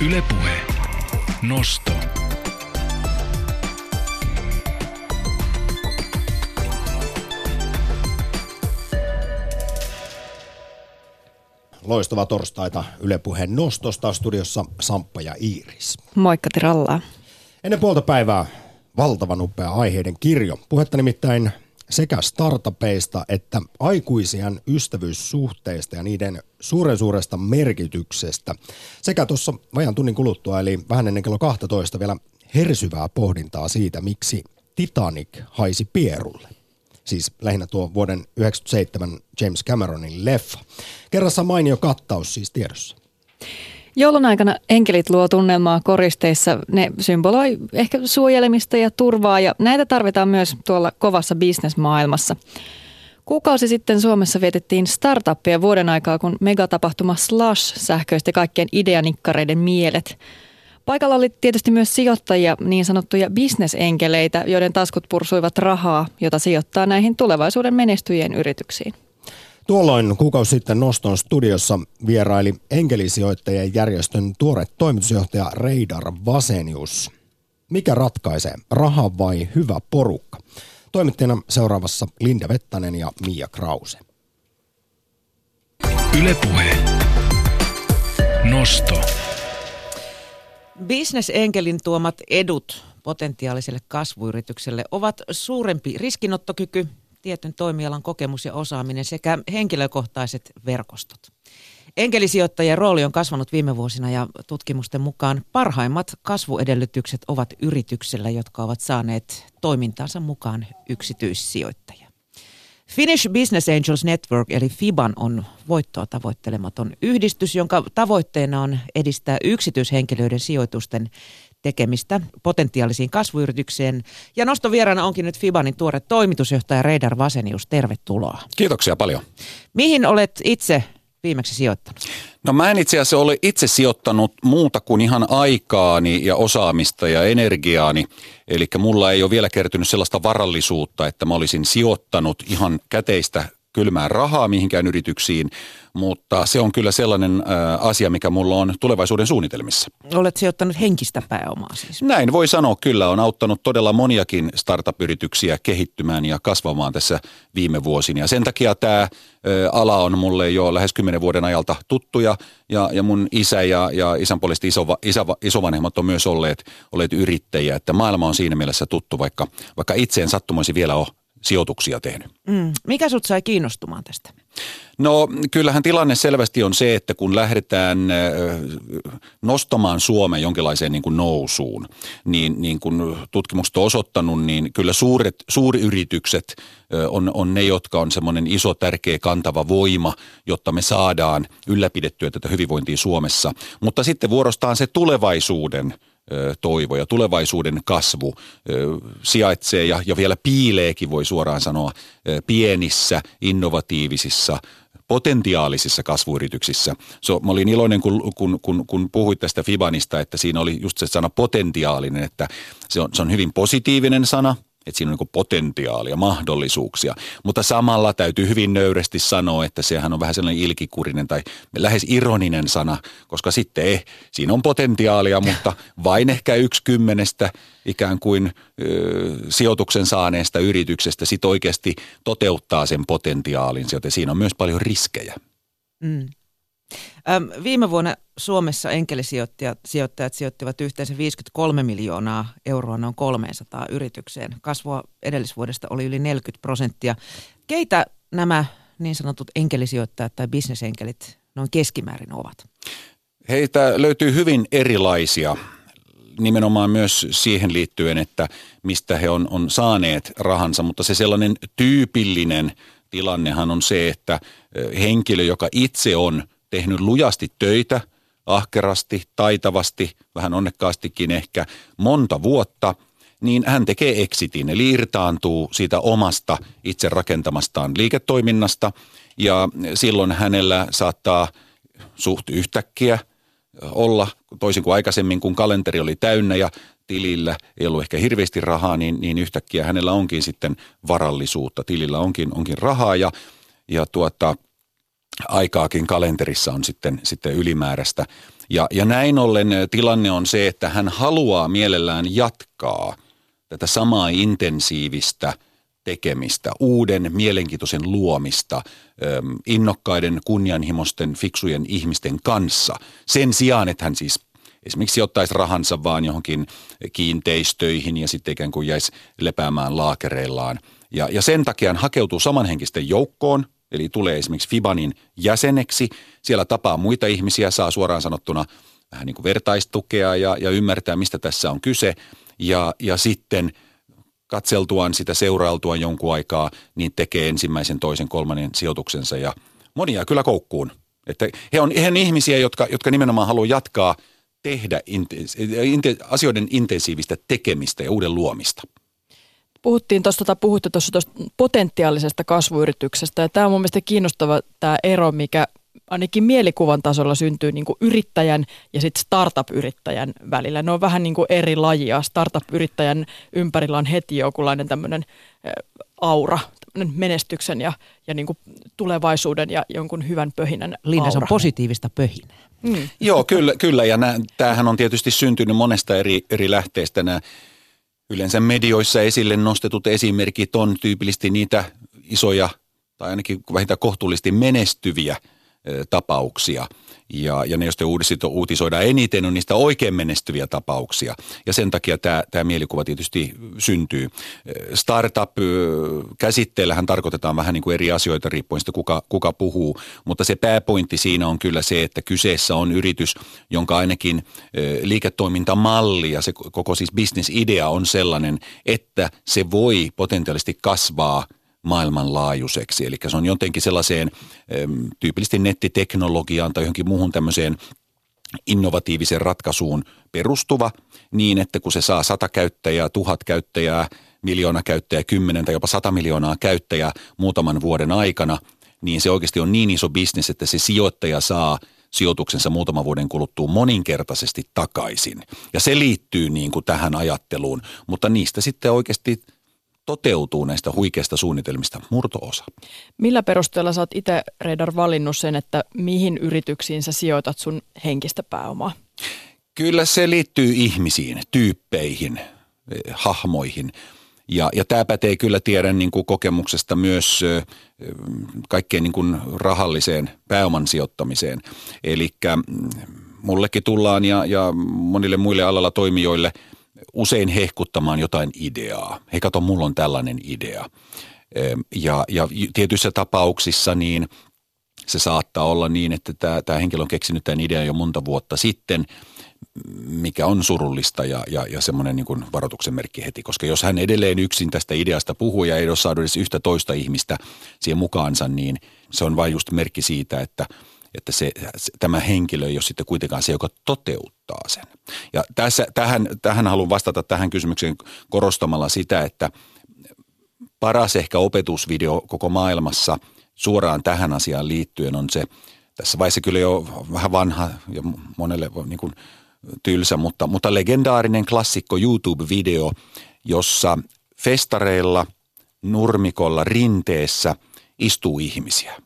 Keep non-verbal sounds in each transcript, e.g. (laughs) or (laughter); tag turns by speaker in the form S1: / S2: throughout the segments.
S1: Ylepuhe. Nosto.
S2: Loistava torstaita Yle Puheen nostosta studiossa Samppa ja Iiris.
S3: Moikka Tirallaa.
S2: Ennen puolta päivää valtavan upea aiheiden kirjo. Puhetta nimittäin sekä startupeista että aikuisien ystävyyssuhteista ja niiden suuren suuresta merkityksestä. Sekä tuossa vajan tunnin kuluttua, eli vähän ennen kello 12 vielä hersyvää pohdintaa siitä, miksi Titanic haisi pierulle. Siis lähinnä tuo vuoden 1997 James Cameronin leffa. Kerrassa mainio kattaus siis tiedossa.
S3: Joulun aikana enkelit luo tunnelmaa koristeissa. Ne symboloi ehkä suojelemista ja turvaa ja näitä tarvitaan myös tuolla kovassa bisnesmaailmassa. Kuukausi sitten Suomessa vietettiin startuppia vuoden aikaa, kun megatapahtuma Slash sähköisti kaikkien ideanikkareiden mielet. Paikalla oli tietysti myös sijoittajia, niin sanottuja bisnesenkeleitä, joiden taskut pursuivat rahaa, jota sijoittaa näihin tulevaisuuden menestyjien yrityksiin.
S2: Tuolloin kuukausi sitten Noston studiossa vieraili enkelisijoittajien järjestön tuore toimitusjohtaja Reidar Vasenius. Mikä ratkaisee, raha vai hyvä porukka? Toimittajana seuraavassa Linda Vettanen ja Mia Krause.
S1: Ylepuhe. Nosto.
S4: Bisnesenkelin tuomat edut potentiaaliselle kasvuyritykselle ovat suurempi riskinottokyky, tietyn toimialan kokemus ja osaaminen sekä henkilökohtaiset verkostot. Enkelisijoittajien rooli on kasvanut viime vuosina ja tutkimusten mukaan parhaimmat kasvuedellytykset ovat yrityksillä, jotka ovat saaneet toimintansa mukaan yksityissijoittajia. Finnish Business Angels Network eli FIBAN on voittoa tavoittelematon yhdistys, jonka tavoitteena on edistää yksityishenkilöiden sijoitusten tekemistä potentiaalisiin kasvuyritykseen. Ja nostovieraana onkin nyt Fibanin tuore toimitusjohtaja Reidar Vasenius. Tervetuloa.
S5: Kiitoksia paljon.
S4: Mihin olet itse viimeksi sijoittanut?
S5: No mä en itse asiassa ole itse sijoittanut muuta kuin ihan aikaani ja osaamista ja energiaani. Eli mulla ei ole vielä kertynyt sellaista varallisuutta, että mä olisin sijoittanut ihan käteistä kylmää rahaa mihinkään yrityksiin, mutta se on kyllä sellainen asia, mikä mulla on tulevaisuuden suunnitelmissa.
S4: Olet sijoittanut henkistä pääomaa siis?
S5: Näin voi sanoa kyllä. On auttanut todella moniakin startup-yrityksiä kehittymään ja kasvamaan tässä viime vuosina. Ja sen takia tämä ala on mulle jo lähes kymmenen vuoden ajalta tuttuja ja, ja mun isä ja, ja isän puolesta iso, isä, isovanhemmat on myös olleet, olleet yrittäjiä. Että maailma on siinä mielessä tuttu, vaikka, vaikka itse en sattumoisi vielä ole sijoituksia tehnyt.
S4: Mm. Mikä sut sai kiinnostumaan tästä?
S5: No kyllähän tilanne selvästi on se, että kun lähdetään nostamaan Suomen jonkinlaiseen niin kuin nousuun, niin, niin kuin tutkimukset on osoittanut, niin kyllä suuret, suuryritykset on, on ne, jotka on semmoinen iso, tärkeä, kantava voima, jotta me saadaan ylläpidettyä tätä hyvinvointia Suomessa. Mutta sitten vuorostaan se tulevaisuuden toivo ja tulevaisuuden kasvu sijaitsee ja, ja vielä piileekin voi suoraan sanoa pienissä, innovatiivisissa, potentiaalisissa kasvuyrityksissä. So, mä olin iloinen, kun, kun, kun, kun puhuit tästä Fibanista, että siinä oli just se sana potentiaalinen, että se on, se on hyvin positiivinen sana, että siinä on niin potentiaalia, mahdollisuuksia. Mutta samalla täytyy hyvin nöyrästi sanoa, että sehän on vähän sellainen ilkikurinen tai lähes ironinen sana, koska sitten eh, siinä on potentiaalia, mutta vain ehkä yksi kymmenestä ikään kuin ö, sijoituksen saaneesta yrityksestä sit oikeasti toteuttaa sen potentiaalin, joten siinä on myös paljon riskejä. Mm.
S4: Öm, viime vuonna Suomessa enkelisijoittajat sijoittajat sijoittivat yhteensä 53 miljoonaa euroa noin 300 yritykseen. Kasvua edellisvuodesta oli yli 40 prosenttia. Keitä nämä niin sanotut enkelisijoittajat tai bisnesenkelit noin keskimäärin ovat?
S5: Heitä löytyy hyvin erilaisia nimenomaan myös siihen liittyen, että mistä he on, on saaneet rahansa, mutta se sellainen tyypillinen tilannehan on se, että henkilö, joka itse on – tehnyt lujasti töitä, ahkerasti, taitavasti, vähän onnekkaastikin ehkä monta vuotta, niin hän tekee exitin, eli irtaantuu siitä omasta itse rakentamastaan liiketoiminnasta ja silloin hänellä saattaa suht yhtäkkiä olla, toisin kuin aikaisemmin, kun kalenteri oli täynnä ja tilillä ei ollut ehkä hirveästi rahaa, niin, niin yhtäkkiä hänellä onkin sitten varallisuutta. Tilillä onkin, onkin rahaa ja, ja tuota, aikaakin kalenterissa on sitten, sitten ylimääräistä. Ja, ja näin ollen tilanne on se, että hän haluaa mielellään jatkaa tätä samaa intensiivistä tekemistä, uuden mielenkiintoisen luomista, innokkaiden, kunnianhimoisten, fiksujen ihmisten kanssa. Sen sijaan, että hän siis esimerkiksi ottaisi rahansa vaan johonkin kiinteistöihin ja sitten ikään kuin jäisi lepäämään laakereillaan. Ja, ja sen takia hän hakeutuu samanhenkisten joukkoon, eli tulee esimerkiksi Fibanin jäseneksi. Siellä tapaa muita ihmisiä, saa suoraan sanottuna vähän niin kuin vertaistukea ja, ja ymmärtää, mistä tässä on kyse. Ja, ja sitten katseltuaan sitä seurailtuaan jonkun aikaa, niin tekee ensimmäisen, toisen, kolmannen sijoituksensa ja monia kyllä koukkuun. Että he on, he ihmisiä, jotka, jotka nimenomaan haluaa jatkaa – tehdä asioiden intensiivistä tekemistä ja uuden luomista.
S6: Puhuttiin tuosta, tai puhutte tuosta potentiaalisesta kasvuyrityksestä, ja tämä on mun mielestä kiinnostava tämä ero, mikä ainakin mielikuvan tasolla syntyy niin kuin yrittäjän ja sitten startup-yrittäjän välillä. Ne on vähän niin kuin eri lajia. Startup-yrittäjän ympärillä on heti jokinlainen tämmöinen aura, menestyksen ja, ja niin kuin tulevaisuuden ja jonkun hyvän pöhinän
S4: Linna, se on positiivista pöhinää.
S5: Mm. Joo, kyllä, kyllä ja nää, tämähän on tietysti syntynyt monesta eri, eri lähteestä. Nämä yleensä medioissa esille nostetut esimerkit on tyypillisesti niitä isoja tai ainakin vähintään kohtuullisesti menestyviä – tapauksia. Ja, ja ne, joista uutisoidaan eniten, on niistä oikein menestyviä tapauksia. Ja sen takia tämä, tämä mielikuva tietysti syntyy. Startup-käsitteellähän tarkoitetaan vähän niin kuin eri asioita riippuen siitä, kuka, kuka puhuu. Mutta se pääpointti siinä on kyllä se, että kyseessä on yritys, jonka ainakin liiketoimintamalli ja se koko siis bisnesidea on sellainen, että se voi potentiaalisesti kasvaa – maailmanlaajuiseksi. Eli se on jotenkin sellaiseen tyypillisesti nettiteknologiaan tai johonkin muuhun tämmöiseen innovatiiviseen ratkaisuun perustuva niin, että kun se saa sata käyttäjää, tuhat käyttäjää, miljoona käyttäjää, kymmenen tai jopa sata miljoonaa käyttäjää muutaman vuoden aikana, niin se oikeasti on niin iso bisnes, että se sijoittaja saa sijoituksensa muutaman vuoden kuluttua moninkertaisesti takaisin. Ja se liittyy niin kuin tähän ajatteluun, mutta niistä sitten oikeasti – toteutuu näistä huikeista suunnitelmista murtoosa.
S6: Millä perusteella sä oot itse, Reidar, valinnut sen, että mihin yrityksiin sä sijoitat sun henkistä pääomaa?
S5: Kyllä se liittyy ihmisiin, tyyppeihin, eh, hahmoihin. Ja, ja tämä pätee kyllä tiedän niin kuin kokemuksesta myös eh, kaikkeen niin kuin rahalliseen pääoman sijoittamiseen. Eli mm, mullekin tullaan ja, ja monille muille alalla toimijoille – usein hehkuttamaan jotain ideaa. Hei kato, mulla on tällainen idea. Ja, ja tietyissä tapauksissa niin se saattaa olla niin, että tämä, tämä henkilö on keksinyt tämän idean jo monta vuotta sitten, mikä on surullista ja, ja, ja semmoinen niin kuin varoituksen merkki heti. Koska jos hän edelleen yksin tästä ideasta puhuu ja ei ole saanut edes yhtä toista ihmistä siihen mukaansa, niin se on vain just merkki siitä, että – että se, tämä henkilö ei ole sitten kuitenkaan se, joka toteuttaa sen. Ja tässä, tähän, tähän haluan vastata tähän kysymykseen korostamalla sitä, että paras ehkä opetusvideo koko maailmassa suoraan tähän asiaan liittyen on se, tässä vaiheessa kyllä jo vähän vanha ja monelle niin kuin tylsä, mutta, mutta legendaarinen klassikko YouTube-video, jossa festareilla, nurmikolla, rinteessä istuu ihmisiä.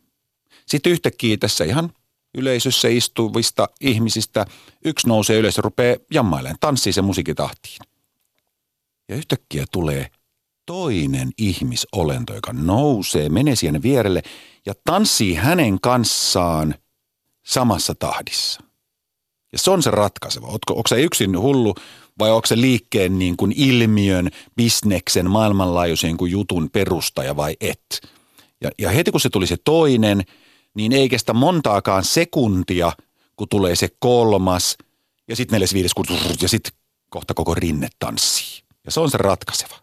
S5: Sitten yhtäkkiä tässä ihan yleisössä istuvista ihmisistä yksi nousee ylös ja rupeaa jammailemaan, tanssii se musiikitahtiin. Ja yhtäkkiä tulee toinen ihmisolento, joka nousee, menee siihen vierelle ja tanssii hänen kanssaan samassa tahdissa. Ja se on se ratkaiseva. Onko, onko se yksin hullu vai onko se liikkeen niin kuin ilmiön, bisneksen, maailmanlaajuisen kuin jutun perustaja vai et? Ja, ja heti kun se tuli se toinen – niin ei kestä montaakaan sekuntia, kun tulee se kolmas ja sitten neljäs, viides, ja sitten kohta koko rinne tanssii. Ja se on se ratkaiseva.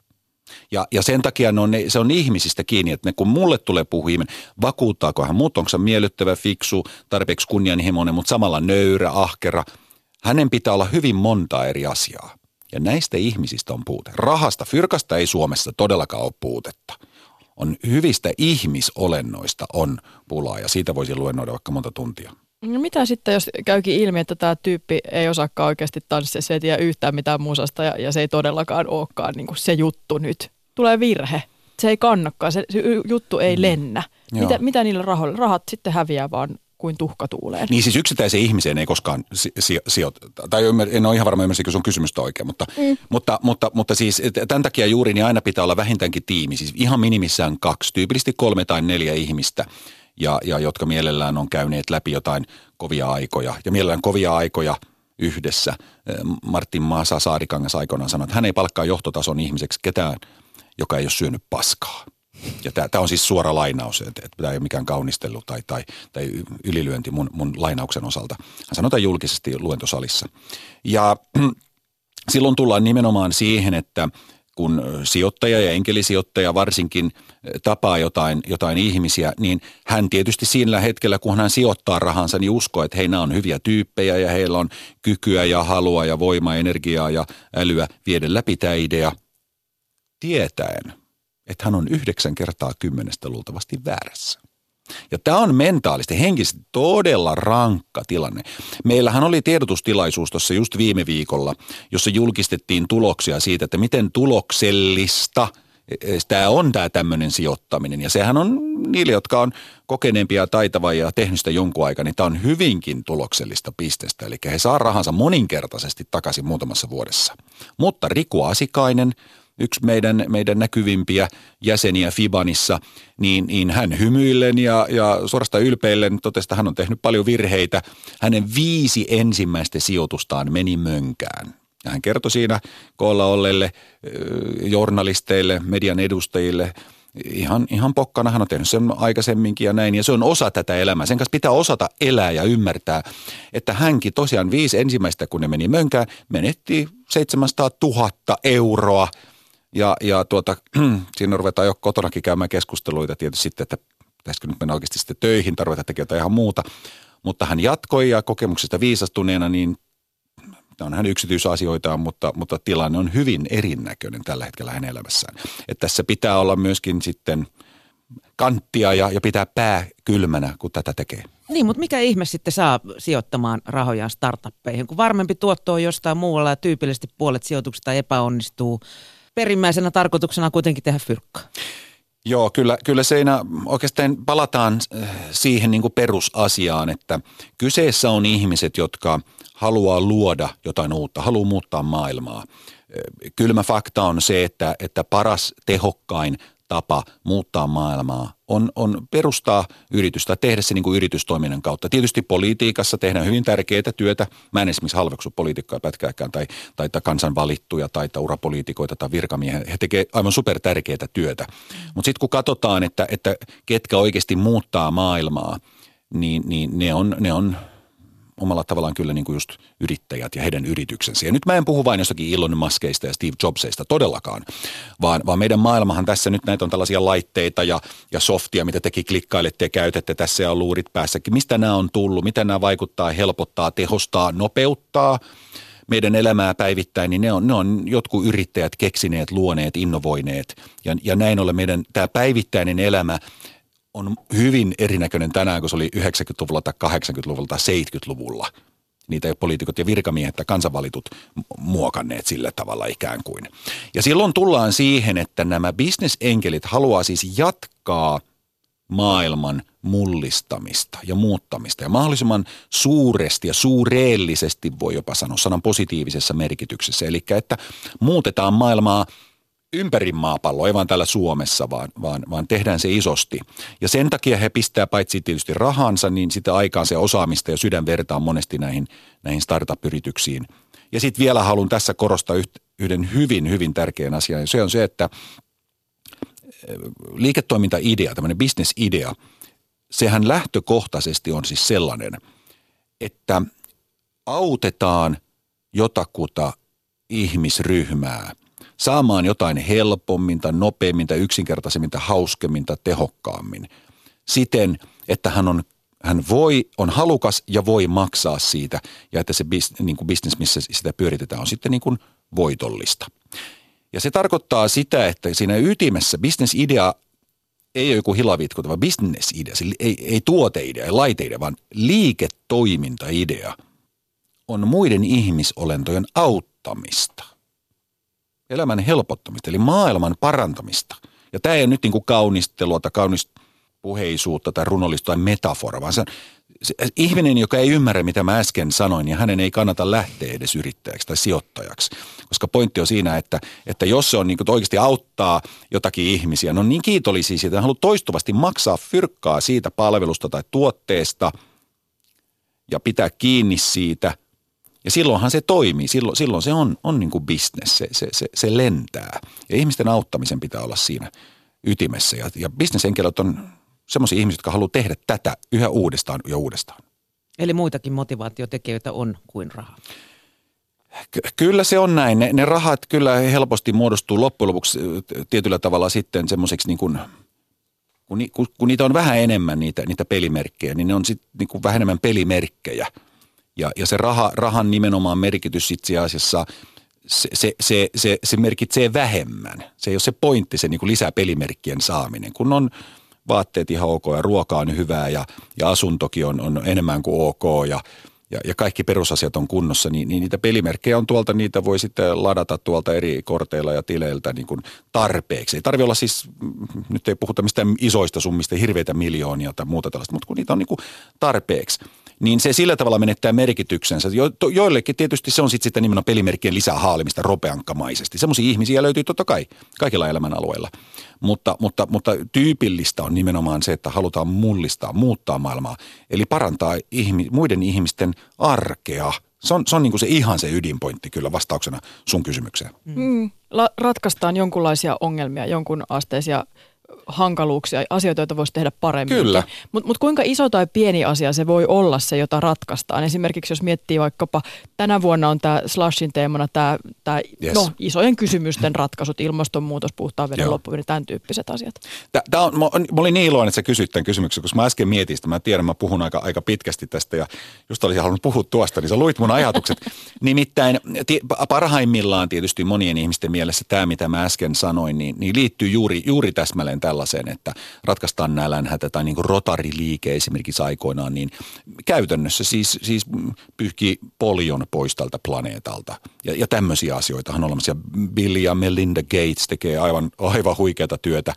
S5: Ja, ja sen takia ne on, se on ihmisistä kiinni, että ne, kun mulle tulee puhuimen, vakuuttaako hän muut, onko se miellyttävä, fiksu, tarpeeksi kunnianhimoinen, mutta samalla nöyrä, ahkera. Hänen pitää olla hyvin monta eri asiaa. Ja näistä ihmisistä on puute. Rahasta, fyrkasta ei Suomessa todellakaan ole puutetta on hyvistä ihmisolennoista on pulaa ja siitä voisi luennoida vaikka monta tuntia.
S6: No mitä sitten, jos käykin ilmi, että tämä tyyppi ei osaakaan oikeasti tanssia, se ei tiedä yhtään mitään musasta ja, ja se ei todellakaan olekaan niin kuin se juttu nyt. Tulee virhe. Se ei kannakaan, se, se juttu ei mm. lennä. Mitä, mitä niillä rahoilla? Rahat sitten häviää vaan kuin tuhkatuuleen.
S5: Niin siis yksittäiseen ihmiseen ei koskaan si- si- sijoiteta. Tai en ole ihan varma, ymmärsikö sun kysymystä oikein, mutta, mm. mutta, mutta, mutta siis tämän takia juuri niin aina pitää olla vähintäänkin tiimi. Siis ihan minimissään kaksi, tyypillisesti kolme tai neljä ihmistä, ja, ja jotka mielellään on käyneet läpi jotain kovia aikoja. Ja mielellään kovia aikoja yhdessä. Martin Maasa Saarikangas aikoinaan sanoi, että hän ei palkkaa johtotason ihmiseksi ketään, joka ei ole syönyt paskaa. Ja tämä on siis suora lainaus, että tämä ei ole mikään kaunistelu tai, tai, tai ylilyönti mun, mun lainauksen osalta. Hän sanotaan julkisesti luentosalissa. Ja (clears throat) silloin tullaan nimenomaan siihen, että kun sijoittaja ja enkelisijoittaja varsinkin tapaa jotain, jotain ihmisiä, niin hän tietysti siinä hetkellä, kun hän sijoittaa rahansa, niin uskoo, että hei, nämä on hyviä tyyppejä ja heillä on kykyä ja halua ja voimaa, energiaa ja älyä viedä läpi tämä idea, tietäen, että hän on yhdeksän kertaa kymmenestä luultavasti väärässä. Ja tämä on mentaalisesti, henkisesti todella rankka tilanne. Meillähän oli tiedotustilaisuus tuossa just viime viikolla, jossa julkistettiin tuloksia siitä, että miten tuloksellista tämä on tämä tämmöinen sijoittaminen. Ja sehän on niille, jotka on kokeneempia ja taitavia ja tehnyt sitä jonkun aikaa, niin tämä on hyvinkin tuloksellista pistestä. Eli he saa rahansa moninkertaisesti takaisin muutamassa vuodessa. Mutta Riku Asikainen – yksi meidän, meidän näkyvimpiä jäseniä Fibanissa, niin, niin hän hymyillen ja, ja suorastaan ylpeillen totesi, että hän on tehnyt paljon virheitä. Hänen viisi ensimmäistä sijoitustaan meni mönkään. Ja hän kertoi siinä koolla olleille journalisteille, median edustajille, ihan, ihan pokkana. Hän on tehnyt sen aikaisemminkin ja näin. Ja se on osa tätä elämää. Sen kanssa pitää osata elää ja ymmärtää, että hänkin tosiaan viisi ensimmäistä, kun ne meni mönkään, menetti 700 000 euroa – ja, ja tuota, (clears throat) siinä ruvetaan jo kotonakin käymään keskusteluita tietysti sitten, että pitäisikö nyt mennä oikeasti sitten töihin ruveta tekemään ihan muuta. Mutta hän jatkoi ja kokemuksesta viisastuneena, niin on hän yksityisasioitaan, mutta, mutta tilanne on hyvin erinäköinen tällä hetkellä hänen elämässään. Että tässä pitää olla myöskin sitten kanttia ja, ja pitää pää kylmänä, kun tätä tekee.
S4: Niin, mutta mikä ihme sitten saa sijoittamaan rahojaan startuppeihin, kun varmempi tuotto on jostain muualla ja tyypillisesti puolet sijoituksista epäonnistuu – perimmäisenä tarkoituksena kuitenkin tehdä fyrkkaa.
S5: Joo, kyllä, kyllä siinä oikeastaan palataan äh, siihen niin kuin perusasiaan, että kyseessä on ihmiset, jotka haluaa luoda jotain uutta, haluaa muuttaa maailmaa. Äh, kylmä fakta on se, että, että paras, tehokkain tapa muuttaa maailmaa on, on perustaa yritystä, tehdä se niin kuin yritystoiminnan kautta. Tietysti politiikassa tehdään hyvin tärkeää työtä. Mä en esimerkiksi halveksu poliitikkoja pätkääkään tai, tai, tai kansanvalittuja tai, tai urapoliitikoita tai virkamiehiä. He tekevät aivan super tärkeää työtä. Mutta sitten kun katsotaan, että, että ketkä oikeasti muuttaa maailmaa, niin, niin ne on, ne on omalla tavallaan kyllä niin kuin just yrittäjät ja heidän yrityksensä. Ja nyt mä en puhu vain jostakin Elon Muskista ja Steve Jobseista todellakaan, vaan, vaan meidän maailmahan tässä nyt näitä on tällaisia laitteita ja, ja softia, mitä tekin klikkailette ja käytätte tässä ja luurit päässäkin. Mistä nämä on tullut, mitä nämä vaikuttaa, helpottaa, tehostaa, nopeuttaa meidän elämää päivittäin, niin ne on, ne on jotkut yrittäjät keksineet, luoneet, innovoineet. Ja, ja näin ollen meidän tämä päivittäinen elämä – on hyvin erinäköinen tänään, kun se oli 90-luvulla tai 80-luvulla tai 70-luvulla. Niitä ei ole poliitikot ja virkamiehet tai kansanvalitut muokanneet sillä tavalla ikään kuin. Ja silloin tullaan siihen, että nämä bisnesenkelit haluaa siis jatkaa maailman mullistamista ja muuttamista. Ja mahdollisimman suuresti ja suureellisesti voi jopa sanoa sanan positiivisessa merkityksessä. Eli että muutetaan maailmaa – ympäri maapalloa, ei vaan täällä Suomessa, vaan, vaan, vaan tehdään se isosti. Ja sen takia he pistää paitsi tietysti rahansa, niin sitä aikaansa ja osaamista ja sydänvertaan monesti näihin, näihin startup-yrityksiin. Ja sitten vielä haluan tässä korostaa yhden hyvin, hyvin tärkeän asian, ja se on se, että eh, liiketoimintaidea, tämmöinen bisnesidea, sehän lähtökohtaisesti on siis sellainen, että autetaan jotakuta ihmisryhmää – saamaan jotain helpommin tai nopeammin tai yksinkertaisemmin tai hauskemmin tai tehokkaammin siten, että hän on hän voi, on halukas ja voi maksaa siitä ja että se bis, niin kuin business, missä sitä pyöritetään, on sitten niin kuin voitollista. Ja se tarkoittaa sitä, että siinä ytimessä bisnesidea ei ole joku hilavitko, vaan bisnesidea, ei, ei tuoteidea, ei laiteidea, vaan liiketoimintaidea on muiden ihmisolentojen auttamista – elämän helpottamista, eli maailman parantamista. Ja tämä ei ole nyt niin kuin kaunistelua tai kaunispuheisuutta tai runollista tai metafora, vaan se, se, ihminen, joka ei ymmärrä, mitä mä äsken sanoin, niin hänen ei kannata lähteä edes yrittäjäksi tai sijoittajaksi. Koska pointti on siinä, että, että jos se on niin oikeasti auttaa jotakin ihmisiä, ne on niin kiitollisia siitä, haluaa toistuvasti maksaa fyrkkaa siitä palvelusta tai tuotteesta ja pitää kiinni siitä. Ja silloinhan se toimii, silloin, silloin se on, on niin kuin business, se, se, se, se lentää. Ja ihmisten auttamisen pitää olla siinä ytimessä. Ja, ja bisneshenkilöt on semmoisia ihmisiä, jotka haluaa tehdä tätä yhä uudestaan ja uudestaan.
S4: Eli muitakin motivaatiotekijöitä on kuin raha.
S5: Ky- kyllä se on näin. Ne, ne rahat kyllä helposti muodostuu loppujen lopuksi tietyllä tavalla sitten semmoiseksi niin kuin, kun, kun, kun niitä on vähän enemmän niitä, niitä pelimerkkejä, niin ne on sitten niin kuin vähän enemmän pelimerkkejä. Ja, ja se raha, rahan nimenomaan merkitys itse asiassa – se, se, se, se, se merkitsee vähemmän. Se ei ole se pointti, se niin kuin lisää pelimerkkien saaminen. Kun on vaatteet ihan ok ja ruoka on hyvää ja, ja asuntokin on, on enemmän kuin ok ja, ja, ja kaikki perusasiat on kunnossa, niin, niin niitä pelimerkkejä on tuolta, niitä voi sitten ladata tuolta eri korteilla ja tileiltä niin kuin tarpeeksi. Ei tarvi olla siis, nyt ei puhuta mistään isoista summista, hirveitä miljoonia tai muuta tällaista, mutta kun niitä on niin kuin tarpeeksi – niin se sillä tavalla menettää merkityksensä. Jo, to, joillekin tietysti se on sitten sitä nimenomaan pelimerkkien lisää haalimista ropeankamaisesti. Semmoisia ihmisiä löytyy totta kai kaikilla elämänalueilla. Mutta, mutta, mutta tyypillistä on nimenomaan se, että halutaan mullistaa, muuttaa maailmaa. Eli parantaa ihmi, muiden ihmisten arkea. Se on, se on niin se ihan se ydinpointti kyllä vastauksena sun kysymykseen.
S6: Mm. La- ratkaistaan jonkunlaisia ongelmia, jonkun asteisia hankaluuksia, asioita, joita voisi tehdä paremmin.
S5: Kyllä.
S6: Mutta mut kuinka iso tai pieni asia se voi olla se, jota ratkaistaan? Esimerkiksi jos miettii vaikkapa, tänä vuonna on tämä Slashin teemana tämä tää, yes. no, isojen kysymysten ratkaisut, ilmastonmuutos, puhtaan veden loppuminen, tämän tyyppiset asiat.
S5: Tämä on, mä, mä olin niin iloinen, että sä kysyt tämän kysymyksen, koska mä äsken mietin sitä, mä tiedän, mä puhun aika, aika pitkästi tästä ja just olisin halunnut puhua tuosta, niin sä luit mun ajatukset. (laughs) Nimittäin parhaimmillaan tietysti monien ihmisten mielessä tämä, mitä mä äsken sanoin, niin, niin liittyy juuri, juuri täsmälleen tällaiseen, että ratkaistaan nälänhätä tai niin kuin rotariliike esimerkiksi aikoinaan, niin käytännössä siis, siis pyyhki polion pois tältä planeetalta. Ja, ja tämmöisiä asioita on olemassa. Bill ja Melinda Gates tekee aivan, aivan huikeata työtä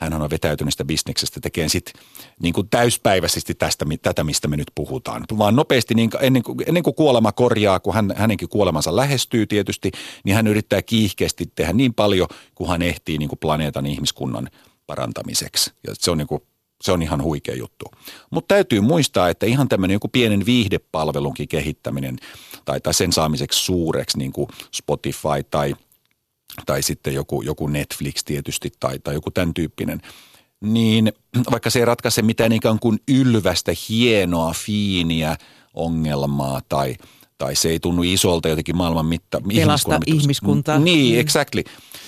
S5: hän on vetäytynyt sitä bisneksestä tekee sitten niin täyspäiväisesti tästä, tätä, mistä me nyt puhutaan. Vaan nopeasti niin, ennen, kuin, ennen kuin kuolema korjaa, kun hän, hänenkin kuolemansa lähestyy tietysti, niin hän yrittää kiihkeästi tehdä niin paljon, kun hän ehtii niin kuin planeetan ihmiskunnan parantamiseksi. Ja se on niin kuin se on ihan huikea juttu. Mutta täytyy muistaa, että ihan tämmöinen joku pienen viihdepalvelunkin kehittäminen tai, tai sen saamiseksi suureksi, niin kuin Spotify tai, tai sitten joku, joku Netflix tietysti tai, tai joku tämän tyyppinen, niin vaikka se ei ratkaise mitään ikään kuin ylvästä, hienoa, fiiniä ongelmaa tai, tai se ei tunnu isolta jotenkin maailman mitta.
S4: Pelasta ihmiskuntaa.
S5: Niin, mm. exactly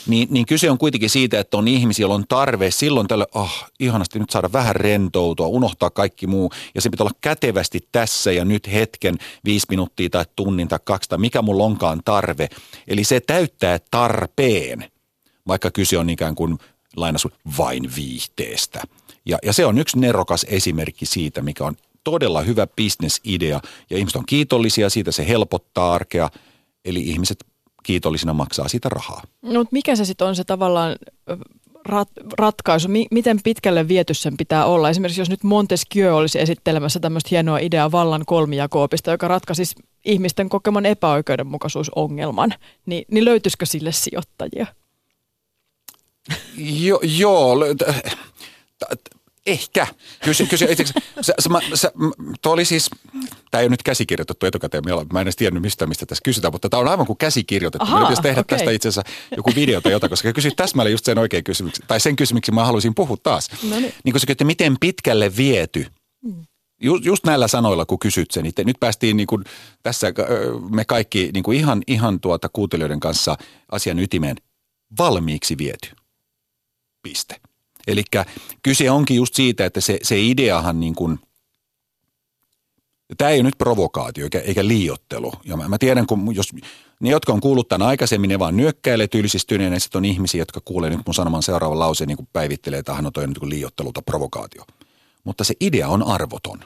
S5: niin, niin kyse on kuitenkin siitä, että on ihmisiä, joilla on tarve silloin tällä, oh, ah, ihanasti nyt saada vähän rentoutua, unohtaa kaikki muu. Ja se pitää olla kätevästi tässä ja nyt hetken, viisi minuuttia tai tunnin tai kaksi tai mikä mulla onkaan tarve. Eli se täyttää tarpeen, vaikka kyse on ikään kuin lainasu vain viihteestä. Ja, ja se on yksi nerokas esimerkki siitä, mikä on todella hyvä bisnesidea ja ihmiset on kiitollisia siitä, se helpottaa arkea. Eli ihmiset kiitollisina maksaa siitä rahaa.
S6: No, mikä se sitten on se tavallaan rat, ratkaisu? M- miten pitkälle viety sen pitää olla? Esimerkiksi jos nyt Montesquieu olisi esittelemässä tämmöistä hienoa ideaa vallan kolmijakoopista, joka ratkaisisi ihmisten kokeman epäoikeudenmukaisuusongelman, niin, niin löytyisikö sille sijoittajia?
S5: Jo, joo, Ehkä. Kysy, kysy, itse, sä, sä, sä, oli siis, tämä ei ole nyt käsikirjoitettu etukäteen, mä en edes tiennyt mistä, mistä tässä kysytään, mutta tämä on aivan kuin käsikirjoitettu. Aha, mä tehdä okay. tästä itse asiassa joku video tai jotain, koska kysyt täsmälleen just sen oikein kysymyksen, tai sen kysymyksen mä haluaisin puhua taas. No niin. niin kun sä kysyt, miten pitkälle viety, mm. Just, just näillä sanoilla, kun kysyt sen, niin nyt päästiin niin kuin tässä me kaikki niin kuin ihan, ihan tuota kuuntelijoiden kanssa asian ytimeen valmiiksi viety. Piste. Eli kyse onkin just siitä, että se, se ideahan niin kuin, tämä ei ole nyt provokaatio eikä, eikä liiottelu. Ja mä, mä tiedän, kun jos ne, jotka on kuullut tämän aikaisemmin, ne vaan nyökkäilee tylsistyneen, ja sitten on ihmisiä, jotka kuulee nyt mun sanoman seuraavan lauseen, niin kuin päivittelee, että hän on toi kuin liiottelu tai provokaatio. Mutta se idea on arvoton.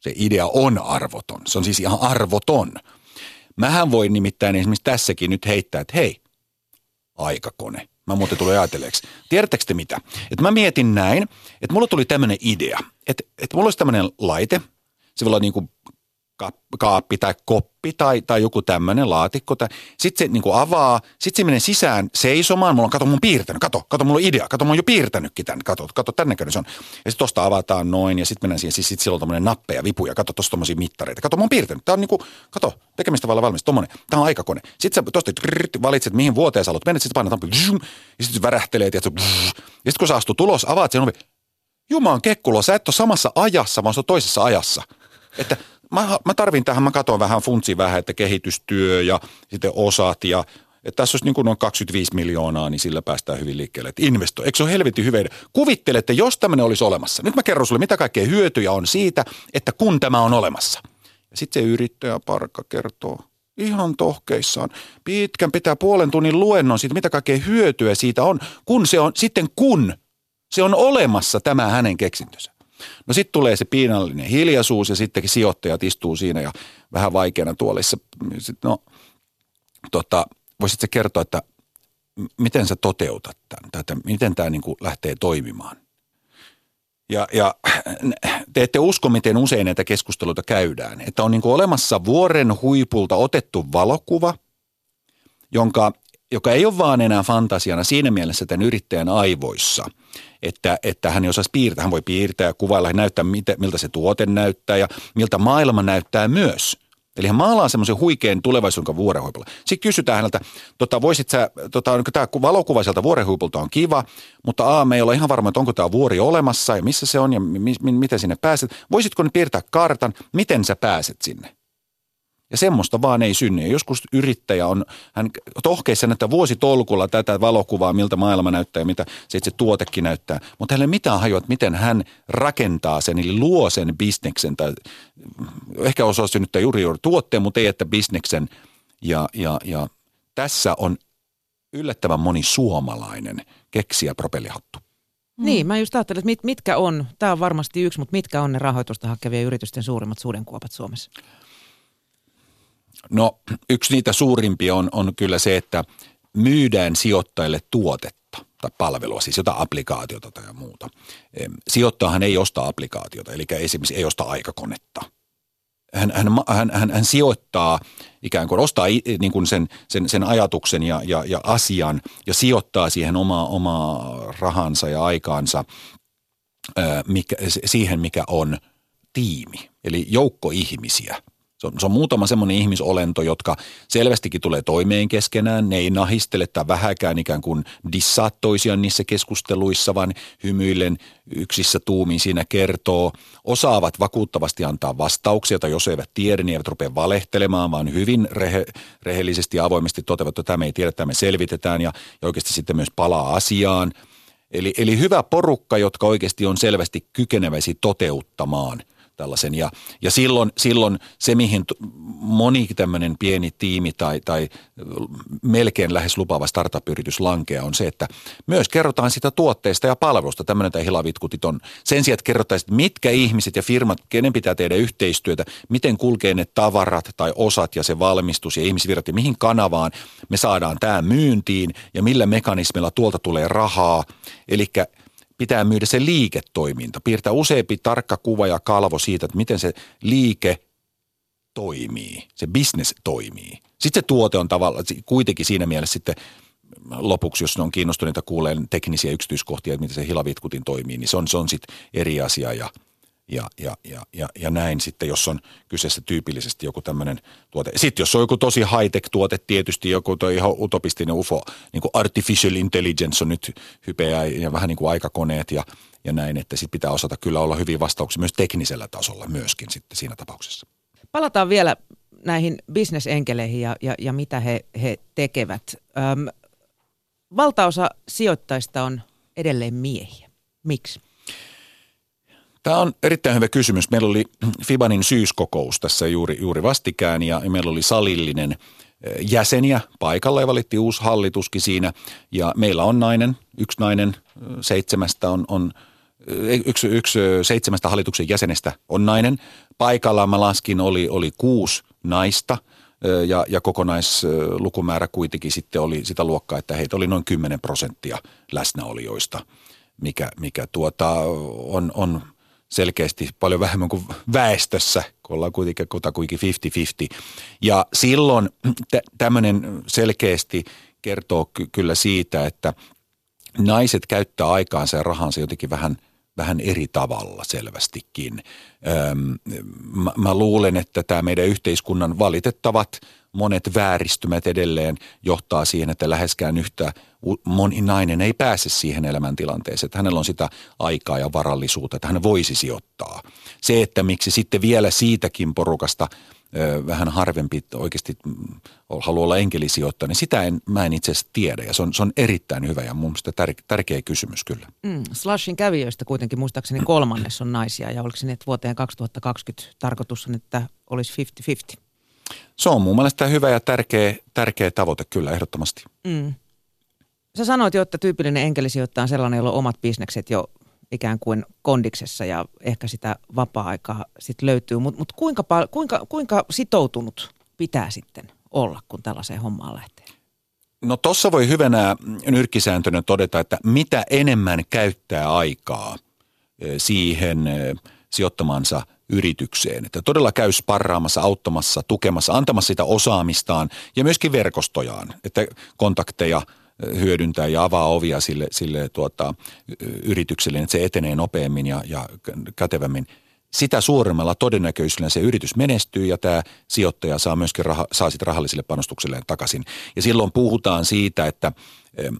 S5: Se idea on arvoton. Se on siis ihan arvoton. Mähän voin nimittäin esimerkiksi tässäkin nyt heittää, että hei, aikakone – Mä muuten tulin ajatelleeksi. Tiedättekö te mitä? Että mä mietin näin, että mulla tuli tämmöinen idea, että, että mulla olisi tämmöinen laite, se voi olla niin kuin kaappi tai koppi tai, tai joku tämmöinen laatikko. Sitten se niin kuin avaa, sitten se menee sisään seisomaan. Mulla on, kato, mun piirtänyt, kato, kato, mulla on idea, kato, mä oon jo piirtänytkin tämän, kato, kato, tämän näköinen se on. Ja sitten tosta avataan noin ja sitten mennään siihen, siis sit sillä on tämmöinen nappeja, vipuja, kato, tosta tommosia mittareita. Kato, mä oon piirtänyt, tää on niin kuin, kato, tekemistä vallan valmis, tommonen, tää on aikakone. Sitten sä tosta valitset, mihin vuoteen sä haluat mennä, sitten painat ja sitten värähtelee, ja sitten kun sä astut tulos, avaat sen ovi, Jumalan kekkulo, sä et ole samassa ajassa, vaan se on toisessa ajassa. Että mä, mä tarvin tähän, mä katson vähän, funtsi vähän, että kehitystyö ja sitten osat ja että tässä olisi niin kuin noin 25 miljoonaa, niin sillä päästään hyvin liikkeelle. Että investoi. Eikö se ole helvetin hyvä Kuvittele, että jos tämmöinen olisi olemassa. Nyt mä kerron sulle, mitä kaikkea hyötyjä on siitä, että kun tämä on olemassa. Ja sitten se yrittäjä parkka kertoo ihan tohkeissaan. Pitkän pitää puolen tunnin luennon siitä, mitä kaikkea hyötyä siitä on, kun se on, sitten kun se on olemassa tämä hänen keksintönsä. No sitten tulee se piinallinen hiljaisuus ja sittenkin sijoittajat istuu siinä ja vähän vaikeana tuolissa. Sitten no, tota, voisitko kertoa, että miten sä toteutat tämän, tai että miten tämä niin lähtee toimimaan? Ja, ja (clears throat) te ette usko, miten usein näitä keskusteluita käydään. Että on niin olemassa vuoren huipulta otettu valokuva, jonka, joka ei ole vaan enää fantasiana siinä mielessä tämän yrittäjän aivoissa – että, että hän ei osaisi piirtää. Hän voi piirtää ja kuvailla ja näyttää, miltä se tuote näyttää ja miltä maailma näyttää myös. Eli hän maalaa semmoisen huikean tulevaisuuden vuorenhuipulla. Sitten kysytään häneltä, tota, voisit sä, tota, tämä valokuva sieltä vuorenhuipulta on kiva, mutta A, me ei ole ihan varma, että onko tämä vuori olemassa ja missä se on ja mi, mi, miten sinne pääset. Voisitko ne piirtää kartan, miten sä pääset sinne? Ja semmoista vaan ei synny. Ja joskus yrittäjä on, hän tohkeissa näyttää vuositolkulla tätä valokuvaa, miltä maailma näyttää ja mitä se itse tuotekin näyttää. Mutta hänelle mitään hajua, että miten hän rakentaa sen, eli luo sen bisneksen. Tai ehkä osaa synnyttää juuri juuri tuotteen, mutta ei että bisneksen. Ja, ja, ja tässä on yllättävän moni suomalainen keksiä propellihattu.
S4: Niin, mä just ajattelin, että mit, mitkä on, tämä on varmasti yksi, mutta mitkä on ne rahoitusta hakevien yritysten suurimmat sudenkuopat Suomessa?
S5: No yksi niitä suurimpia on, on kyllä se, että myydään sijoittajille tuotetta tai palvelua, siis jotain applikaatiota tai muuta. Sijoittajahan ei osta applikaatiota, eli esimerkiksi ei osta aikakonetta. Hän, hän, hän, hän, hän sijoittaa ikään kuin ostaa niin kuin sen, sen, sen ajatuksen ja, ja, ja asian ja sijoittaa siihen omaa, omaa rahansa ja aikaansa mikä, siihen, mikä on tiimi, eli joukko ihmisiä – se on, muutama semmoinen ihmisolento, jotka selvästikin tulee toimeen keskenään. Ne ei nahistele tai vähäkään ikään kuin dissaa toisiaan niissä keskusteluissa, vaan hymyillen yksissä tuumiin siinä kertoo. Osaavat vakuuttavasti antaa vastauksia, tai jos eivät tiedä, niin eivät rupea valehtelemaan, vaan hyvin rehe, rehellisesti ja avoimesti toteavat, että tämä ei tiedä, tämä me selvitetään ja, ja oikeasti sitten myös palaa asiaan. Eli, eli hyvä porukka, jotka oikeasti on selvästi kykeneväsi toteuttamaan – tällaisen. Ja, ja silloin, silloin se, mihin moni tämmöinen pieni tiimi tai, tai melkein lähes lupaava startup-yritys lankea on se, että myös kerrotaan sitä tuotteista ja palvelusta. Tämmöinen tämä hilavitkutit on sen sijaan, että kerrottaisiin, mitkä ihmiset ja firmat, kenen pitää tehdä yhteistyötä, miten kulkee ne tavarat tai osat ja se valmistus ja ihmisvirrat ja mihin kanavaan me saadaan tämä myyntiin ja millä mekanismilla tuolta tulee rahaa. Eli pitää myydä se liiketoiminta, piirtää useampi tarkka kuva ja kalvo siitä, että miten se liike toimii, se business toimii. Sitten se tuote on tavallaan kuitenkin siinä mielessä sitten lopuksi, jos ne on kiinnostuneita kuulemaan teknisiä yksityiskohtia, että miten se hilavitkutin toimii, niin se on, se on sitten eri asia ja – ja, ja, ja, ja, ja näin sitten, jos on kyseessä tyypillisesti joku tämmöinen tuote. Sitten jos on joku tosi high-tech tuote, tietysti joku toi ihan utopistinen UFO, niin kuin artificial intelligence on nyt hypeä ja vähän niin kuin aikakoneet ja, ja näin, että sitten pitää osata kyllä olla hyvin vastauksia myös teknisellä tasolla myöskin sitten siinä tapauksessa.
S4: Palataan vielä näihin bisnesenkeleihin ja, ja, ja mitä he, he tekevät. Öm, valtaosa sijoittajista on edelleen miehiä. Miksi?
S5: Tämä on erittäin hyvä kysymys. Meillä oli Fibanin syyskokous tässä juuri, juuri vastikään ja meillä oli salillinen eh, jäseniä paikalla ja valittiin uusi hallituskin siinä. Ja meillä on nainen, yksi nainen eh, seitsemästä on, on eh, yksi, yksi seitsemästä hallituksen jäsenestä on nainen. Paikalla mä laskin oli, oli kuusi naista ja, ja kokonaislukumäärä kuitenkin sitten oli sitä luokkaa, että heitä oli noin 10 prosenttia läsnäolijoista, mikä, mikä tuota on, on selkeästi paljon vähemmän kuin väestössä, kun ollaan kuitenkin kutakuinkin 50-50. Ja silloin (clears throat) tämmöinen selkeästi kertoo ky- kyllä siitä, että naiset käyttää aikaansa ja rahansa jotenkin vähän, vähän eri tavalla selvästikin. Mä, mä luulen, että tämä meidän yhteiskunnan valitettavat monet vääristymät edelleen johtaa siihen, että läheskään yhtä moni nainen ei pääse siihen elämäntilanteeseen, että hänellä on sitä aikaa ja varallisuutta, että hän voisi sijoittaa. Se, että miksi sitten vielä siitäkin porukasta – vähän harvempi oikeasti mm, haluaa olla enkelisijoittaja, niin sitä en, mä en itse asiassa tiedä. Ja se on, se on erittäin hyvä ja mun mielestä tär, tärkeä kysymys kyllä.
S4: Mm, Slashin kävijöistä kuitenkin muistaakseni kolmannes on naisia ja oliko se niin, että vuoteen 2020 tarkoitus on, että olisi 50-50?
S5: Se on mun mielestä hyvä ja tärkeä, tärkeä tavoite kyllä ehdottomasti.
S4: Mm. Sä sanoit jo, että tyypillinen enkelisijoittaja on sellainen, jolla on omat bisnekset jo ikään kuin kondiksessa ja ehkä sitä vapaa-aikaa sitten löytyy. Mutta mut kuinka, kuinka, kuinka sitoutunut pitää sitten olla, kun tällaiseen hommaan lähtee?
S5: No tuossa voi hyvänä nyrkkisääntönä todeta, että mitä enemmän käyttää aikaa eh, siihen eh, sijoittamansa yritykseen. Että todella käy sparraamassa, auttamassa, tukemassa, antamassa sitä osaamistaan ja myöskin verkostojaan, että kontakteja – hyödyntää ja avaa ovia sille, sille tuota, yritykselle, että se etenee nopeammin ja, ja kätevämmin. Sitä suuremmalla todennäköisyydellä se yritys menestyy ja tämä sijoittaja saa myöskin raha, saa sitten rahalliselle panostukselleen takaisin. Ja silloin puhutaan siitä, että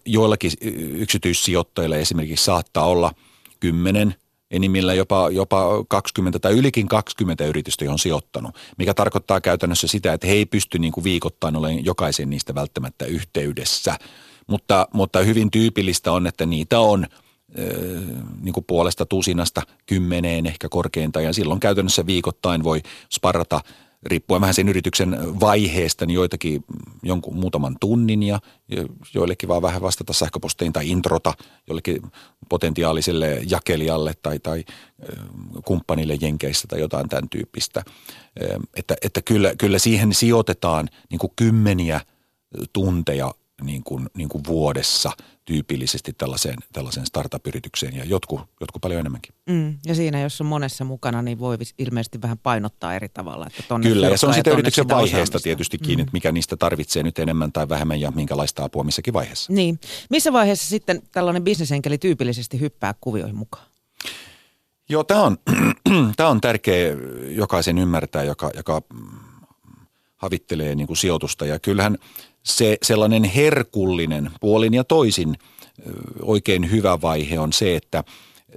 S5: joillakin yksityissijoittajilla esimerkiksi saattaa olla 10 enimmillä jopa, jopa 20 tai ylikin 20 yritystä, johon sijoittanut, mikä tarkoittaa käytännössä sitä, että he ei pysty niin kuin viikoittain olemaan jokaisen niistä välttämättä yhteydessä – mutta, mutta hyvin tyypillistä on, että niitä on niin kuin puolesta tusinasta kymmeneen ehkä korkeinta ja silloin käytännössä viikoittain voi sparrata riippuen vähän sen yrityksen vaiheesta, niin joitakin jonkun muutaman tunnin ja joillekin vaan vähän vastata sähköpostiin tai introta jollekin potentiaaliselle jakelijalle tai, tai kumppanille Jenkeissä tai jotain tämän tyyppistä. Että, että kyllä, kyllä siihen sijoitetaan niin kuin kymmeniä tunteja niin kuin, niin kuin vuodessa tyypillisesti tällaiseen, tällaiseen startup-yritykseen ja jotkut, jotkut paljon enemmänkin.
S4: Mm, ja siinä, jos on monessa mukana, niin voi ilmeisesti vähän painottaa eri tavalla. Että
S5: Kyllä, ja se on sitten yrityksen sitä vaiheesta osaamista. tietysti kiinni, mm. mikä niistä tarvitsee nyt enemmän tai vähemmän ja minkälaista apua missäkin vaiheessa.
S4: Niin. Missä vaiheessa sitten tällainen bisnesenkeli tyypillisesti hyppää kuvioihin mukaan?
S5: Joo, tämä on, (clears throat) tämä on tärkeä jokaisen ymmärtää, joka, joka havittelee niin kuin sijoitusta. Ja kyllähän se sellainen herkullinen puolin ja toisin oikein hyvä vaihe on se, että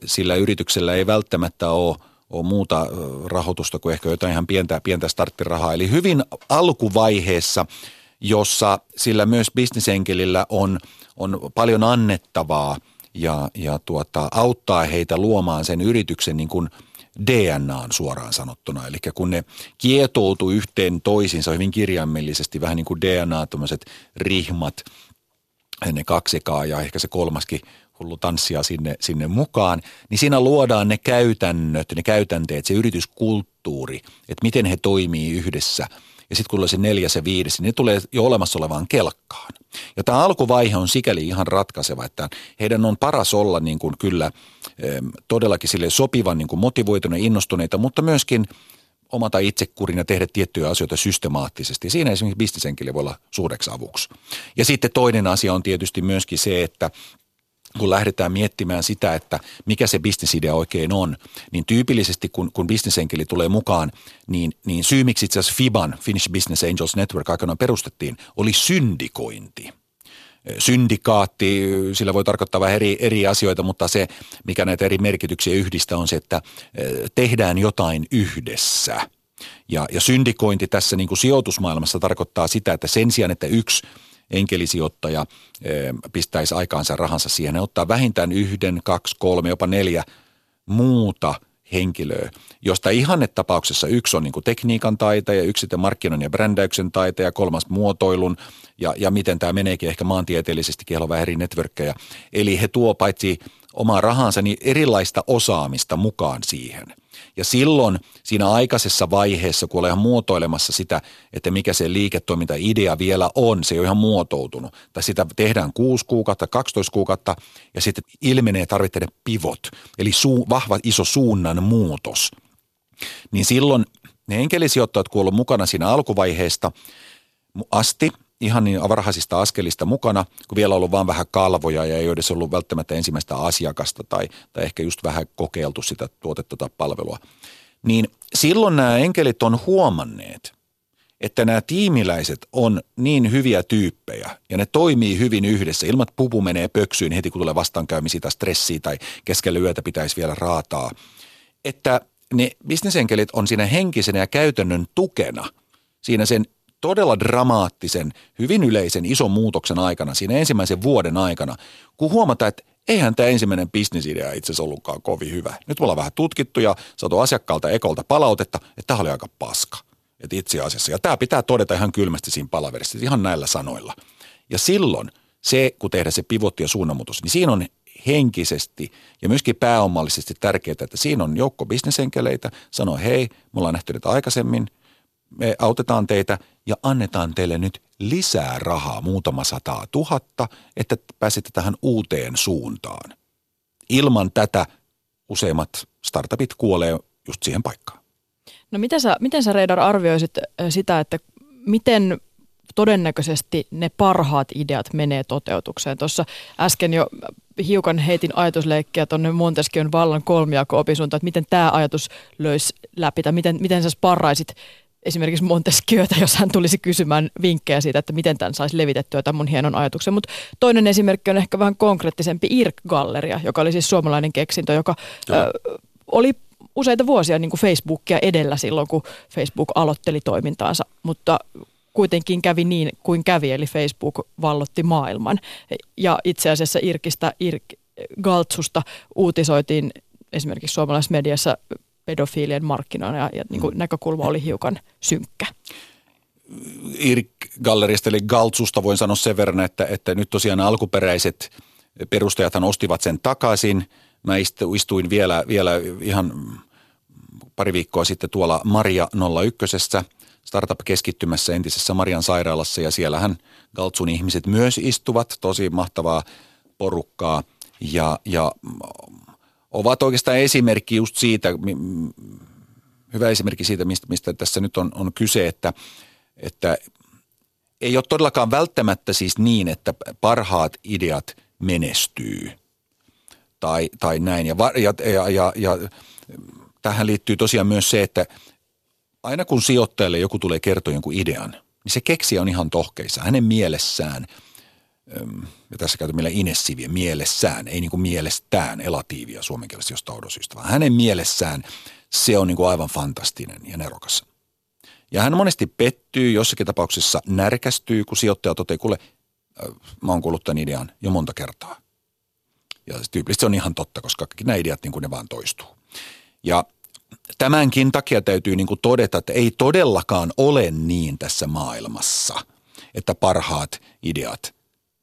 S5: sillä yrityksellä ei välttämättä ole ole muuta rahoitusta kuin ehkä jotain ihan pientä, pientä starttirahaa. Eli hyvin alkuvaiheessa, jossa sillä myös bisnesenkelillä on, on paljon annettavaa ja, ja tuota, auttaa heitä luomaan sen yrityksen niin kuin – DNAn suoraan sanottuna. Eli kun ne kietoutuu yhteen toisiinsa hyvin kirjaimellisesti, vähän niin kuin DNA, tämmöiset rihmat, ne kaksikaa ja ehkä se kolmaskin hullu tanssia sinne, sinne mukaan, niin siinä luodaan ne käytännöt, ne käytänteet, se yrityskulttuuri, että miten he toimii yhdessä. Ja sitten kun tulee se neljäs ja viides, niin ne tulee jo olemassa olevaan kelkkaan. Ja tämä alkuvaihe on sikäli ihan ratkaiseva, että heidän on paras olla niin kuin kyllä todellakin sille sopivan niin kuin motivoituneita, innostuneita, mutta myöskin omata itsekurin ja tehdä tiettyjä asioita systemaattisesti. Siinä esimerkiksi bisnesenkeli voi olla suureksi avuksi. Ja sitten toinen asia on tietysti myöskin se, että kun lähdetään miettimään sitä, että mikä se bisnesidea oikein on, niin tyypillisesti kun, kun bisnesenkeli tulee mukaan, niin, niin syy miksi itse asiassa FIBAN, Finnish Business Angels Network, aikanaan perustettiin, oli syndikointi. Syndikaatti, sillä voi tarkoittaa vähän eri, eri asioita, mutta se, mikä näitä eri merkityksiä yhdistää, on se, että tehdään jotain yhdessä. Ja, ja syndikointi tässä niin kuin sijoitusmaailmassa tarkoittaa sitä, että sen sijaan, että yksi – enkelisijoittaja eh, pistäisi aikaansa rahansa siihen. Ne ottaa vähintään yhden, kaksi, kolme, jopa neljä muuta henkilöä, josta ihannetapauksessa yksi on niin kuin tekniikan taitaja, yksi sitten markkinoinnin ja brändäyksen taitaja, kolmas muotoilun ja, ja miten tämä meneekin ehkä maantieteellisesti, on vähän eri networkkeja. Eli he tuo paitsi omaa rahansa, niin erilaista osaamista mukaan siihen. Ja silloin siinä aikaisessa vaiheessa, kun ollaan muotoilemassa sitä, että mikä se liiketoiminta-idea vielä on, se ei ole ihan muotoutunut. Tai sitä tehdään 6 kuukautta, 12 kuukautta ja sitten ilmenee tarvittainen pivot, eli suu, vahva iso suunnan muutos. Niin silloin ne enkelisijoittajat, kun ollut mukana siinä alkuvaiheesta asti, ihan niin varhaisista askelista mukana, kun vielä ollut vain vähän kalvoja ja ei edes ollut välttämättä ensimmäistä asiakasta tai, tai ehkä just vähän kokeiltu sitä tuotetta tai palvelua. Niin silloin nämä enkelit on huomanneet, että nämä tiimiläiset on niin hyviä tyyppejä ja ne toimii hyvin yhdessä. Ilman, että pupu menee pöksyyn heti kun tulee vastaankäymisiä tai stressiä tai keskellä yötä pitäisi vielä raataa. Että ne bisnesenkelit on siinä henkisenä ja käytännön tukena siinä sen todella dramaattisen, hyvin yleisen ison muutoksen aikana, siinä ensimmäisen vuoden aikana, kun huomataan, että eihän tämä ensimmäinen bisnisidea itse asiassa ollutkaan kovin hyvä. Nyt me ollaan vähän tutkittu ja saatu asiakkaalta ekolta palautetta, että tämä oli aika paska. Että itse asiassa, ja tämä pitää todeta ihan kylmästi siinä palaverissa, ihan näillä sanoilla. Ja silloin se, kun tehdään se pivotti ja suunnanmuutos, niin siinä on henkisesti ja myöskin pääomallisesti tärkeää, että siinä on joukko bisnesenkeleitä, sanoo hei, me ollaan nähty aikaisemmin, me autetaan teitä ja annetaan teille nyt lisää rahaa, muutama sataa tuhatta, että pääsette tähän uuteen suuntaan. Ilman tätä useimmat startupit kuolee just siihen paikkaan.
S6: No miten sä, miten sä Reidar arvioisit sitä, että miten todennäköisesti ne parhaat ideat menee toteutukseen. Tuossa äsken jo hiukan heitin ajatusleikkiä tuonne Montesquieu'n vallan kolmijako-opisuuntaan, että miten tämä ajatus löysi läpi, tai miten, miten sä sparraisit esimerkiksi Montesquieuta, jos hän tulisi kysymään vinkkejä siitä, että miten tämän saisi levitettyä tämän mun hienon ajatuksen. Mutta toinen esimerkki on ehkä vähän konkreettisempi IRK-galleria, joka oli siis suomalainen keksintö, joka ö, oli useita vuosia niin kuin Facebookia edellä silloin, kun Facebook aloitteli toimintaansa, mutta kuitenkin kävi niin kuin kävi, eli Facebook vallotti maailman. Ja itse asiassa Irkistä, Irk, Galtsusta uutisoitiin esimerkiksi suomalaisessa mediassa pedofiilien markkinoina ja, ja niin kuin mm. näkökulma oli hiukan synkkä.
S5: IRK-gallerista eli Galtsusta voin sanoa sen verran, että, että nyt tosiaan alkuperäiset perustajathan ostivat sen takaisin. Mä istuin vielä, vielä ihan pari viikkoa sitten tuolla Maria 01 startup-keskittymässä entisessä Marian sairaalassa ja siellähän Galtsun ihmiset myös istuvat, tosi mahtavaa porukkaa ja, ja ovat oikeastaan esimerkki just siitä, hyvä esimerkki siitä, mistä, mistä tässä nyt on, on kyse, että, että ei ole todellakaan välttämättä siis niin, että parhaat ideat menestyy tai, tai näin. Ja, ja, ja, ja, ja tähän liittyy tosiaan myös se, että aina kun sijoittajalle joku tulee kertoa jonkun idean, niin se keksi on ihan tohkeissa. Hänen mielessään – ja tässä käytän meillä inessiviä mielessään, ei niin kuin mielestään elatiivia suomenkielistä jostain syystä, vaan hänen mielessään se on niin kuin aivan fantastinen ja nerokas. Ja hän monesti pettyy, jossakin tapauksessa närkästyy, kun sijoittaja toteaa, kuule, mä oon kuullut tämän idean jo monta kertaa. Ja tyypillisesti se on ihan totta, koska kaikki nämä ideat niin kuin ne vaan toistuu. Ja tämänkin takia täytyy niin kuin todeta, että ei todellakaan ole niin tässä maailmassa, että parhaat ideat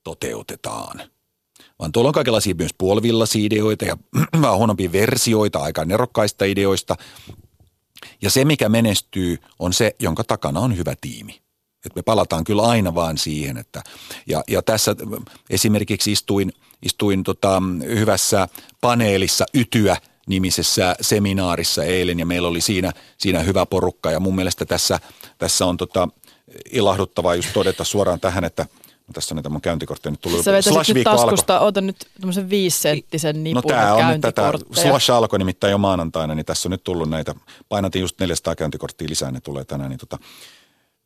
S5: toteutetaan. Vaan tuolla on kaikenlaisia myös puolivillaisia ideoita ja (clears throat) vähän huonompia versioita aika nerokkaista ideoista. Ja se, mikä menestyy, on se, jonka takana on hyvä tiimi. Et me palataan kyllä aina vaan siihen, että ja, ja tässä esimerkiksi istuin, istuin tota, hyvässä paneelissa Ytyä nimisessä seminaarissa eilen ja meillä oli siinä, siinä hyvä porukka ja mun mielestä tässä, tässä on tota, ilahduttavaa just todeta suoraan tähän, että – No, tässä on näitä mun käyntikortteja nyt tullut.
S6: Sä vetäisit nyt taskusta, alko. ota nyt tämmöisen viisisenttisen nipun No tää on nyt tätä,
S5: Slash alkoi nimittäin jo maanantaina, niin tässä on nyt tullut näitä, painatin just 400 käyntikorttia lisää, ne tulee tänään, niin tota,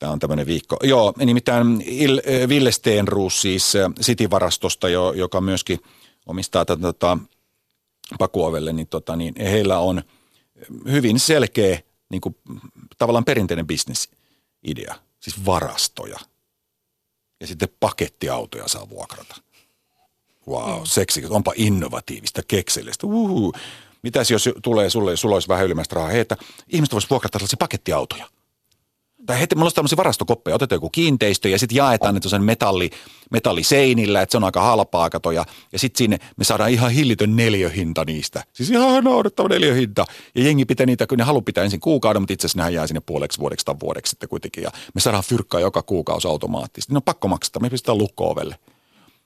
S5: Tämä on tämmöinen viikko. Joo, nimittäin Il, äh, Ville Steenruus siis äh, City-varastosta, jo, joka myöskin omistaa tätä tota, Pakuovelle, niin, tota, niin heillä on hyvin selkeä niin kuin, tavallaan perinteinen bisnesidea, siis varastoja ja sitten pakettiautoja saa vuokrata. Wow, mm. seksi, onpa innovatiivista, keksellistä. Uhu. Mitäs jos tulee sulle, sulla olisi vähän ylimääräistä rahaa, hei, että ihmiset voisivat vuokrata tällaisia pakettiautoja. Tai heti, meillä olisi tämmöisiä varastokoppeja, otetaan joku kiinteistö ja sitten jaetaan ne sen metalli, metalliseinillä, että se on aika halpaa kato. Ja, ja sitten sinne me saadaan ihan hillitön neljöhinta niistä. Siis ihan naurettava neljöhinta. Ja jengi pitää niitä, kun ne halu pitää ensin kuukauden, mutta itse asiassa nehän jää sinne puoleksi vuodeksi tai vuodeksi sitten kuitenkin. Ja me saadaan fyrkkaa joka kuukausi automaattisesti. Ne on pakko maksaa, me pistetään lukko-ovelle.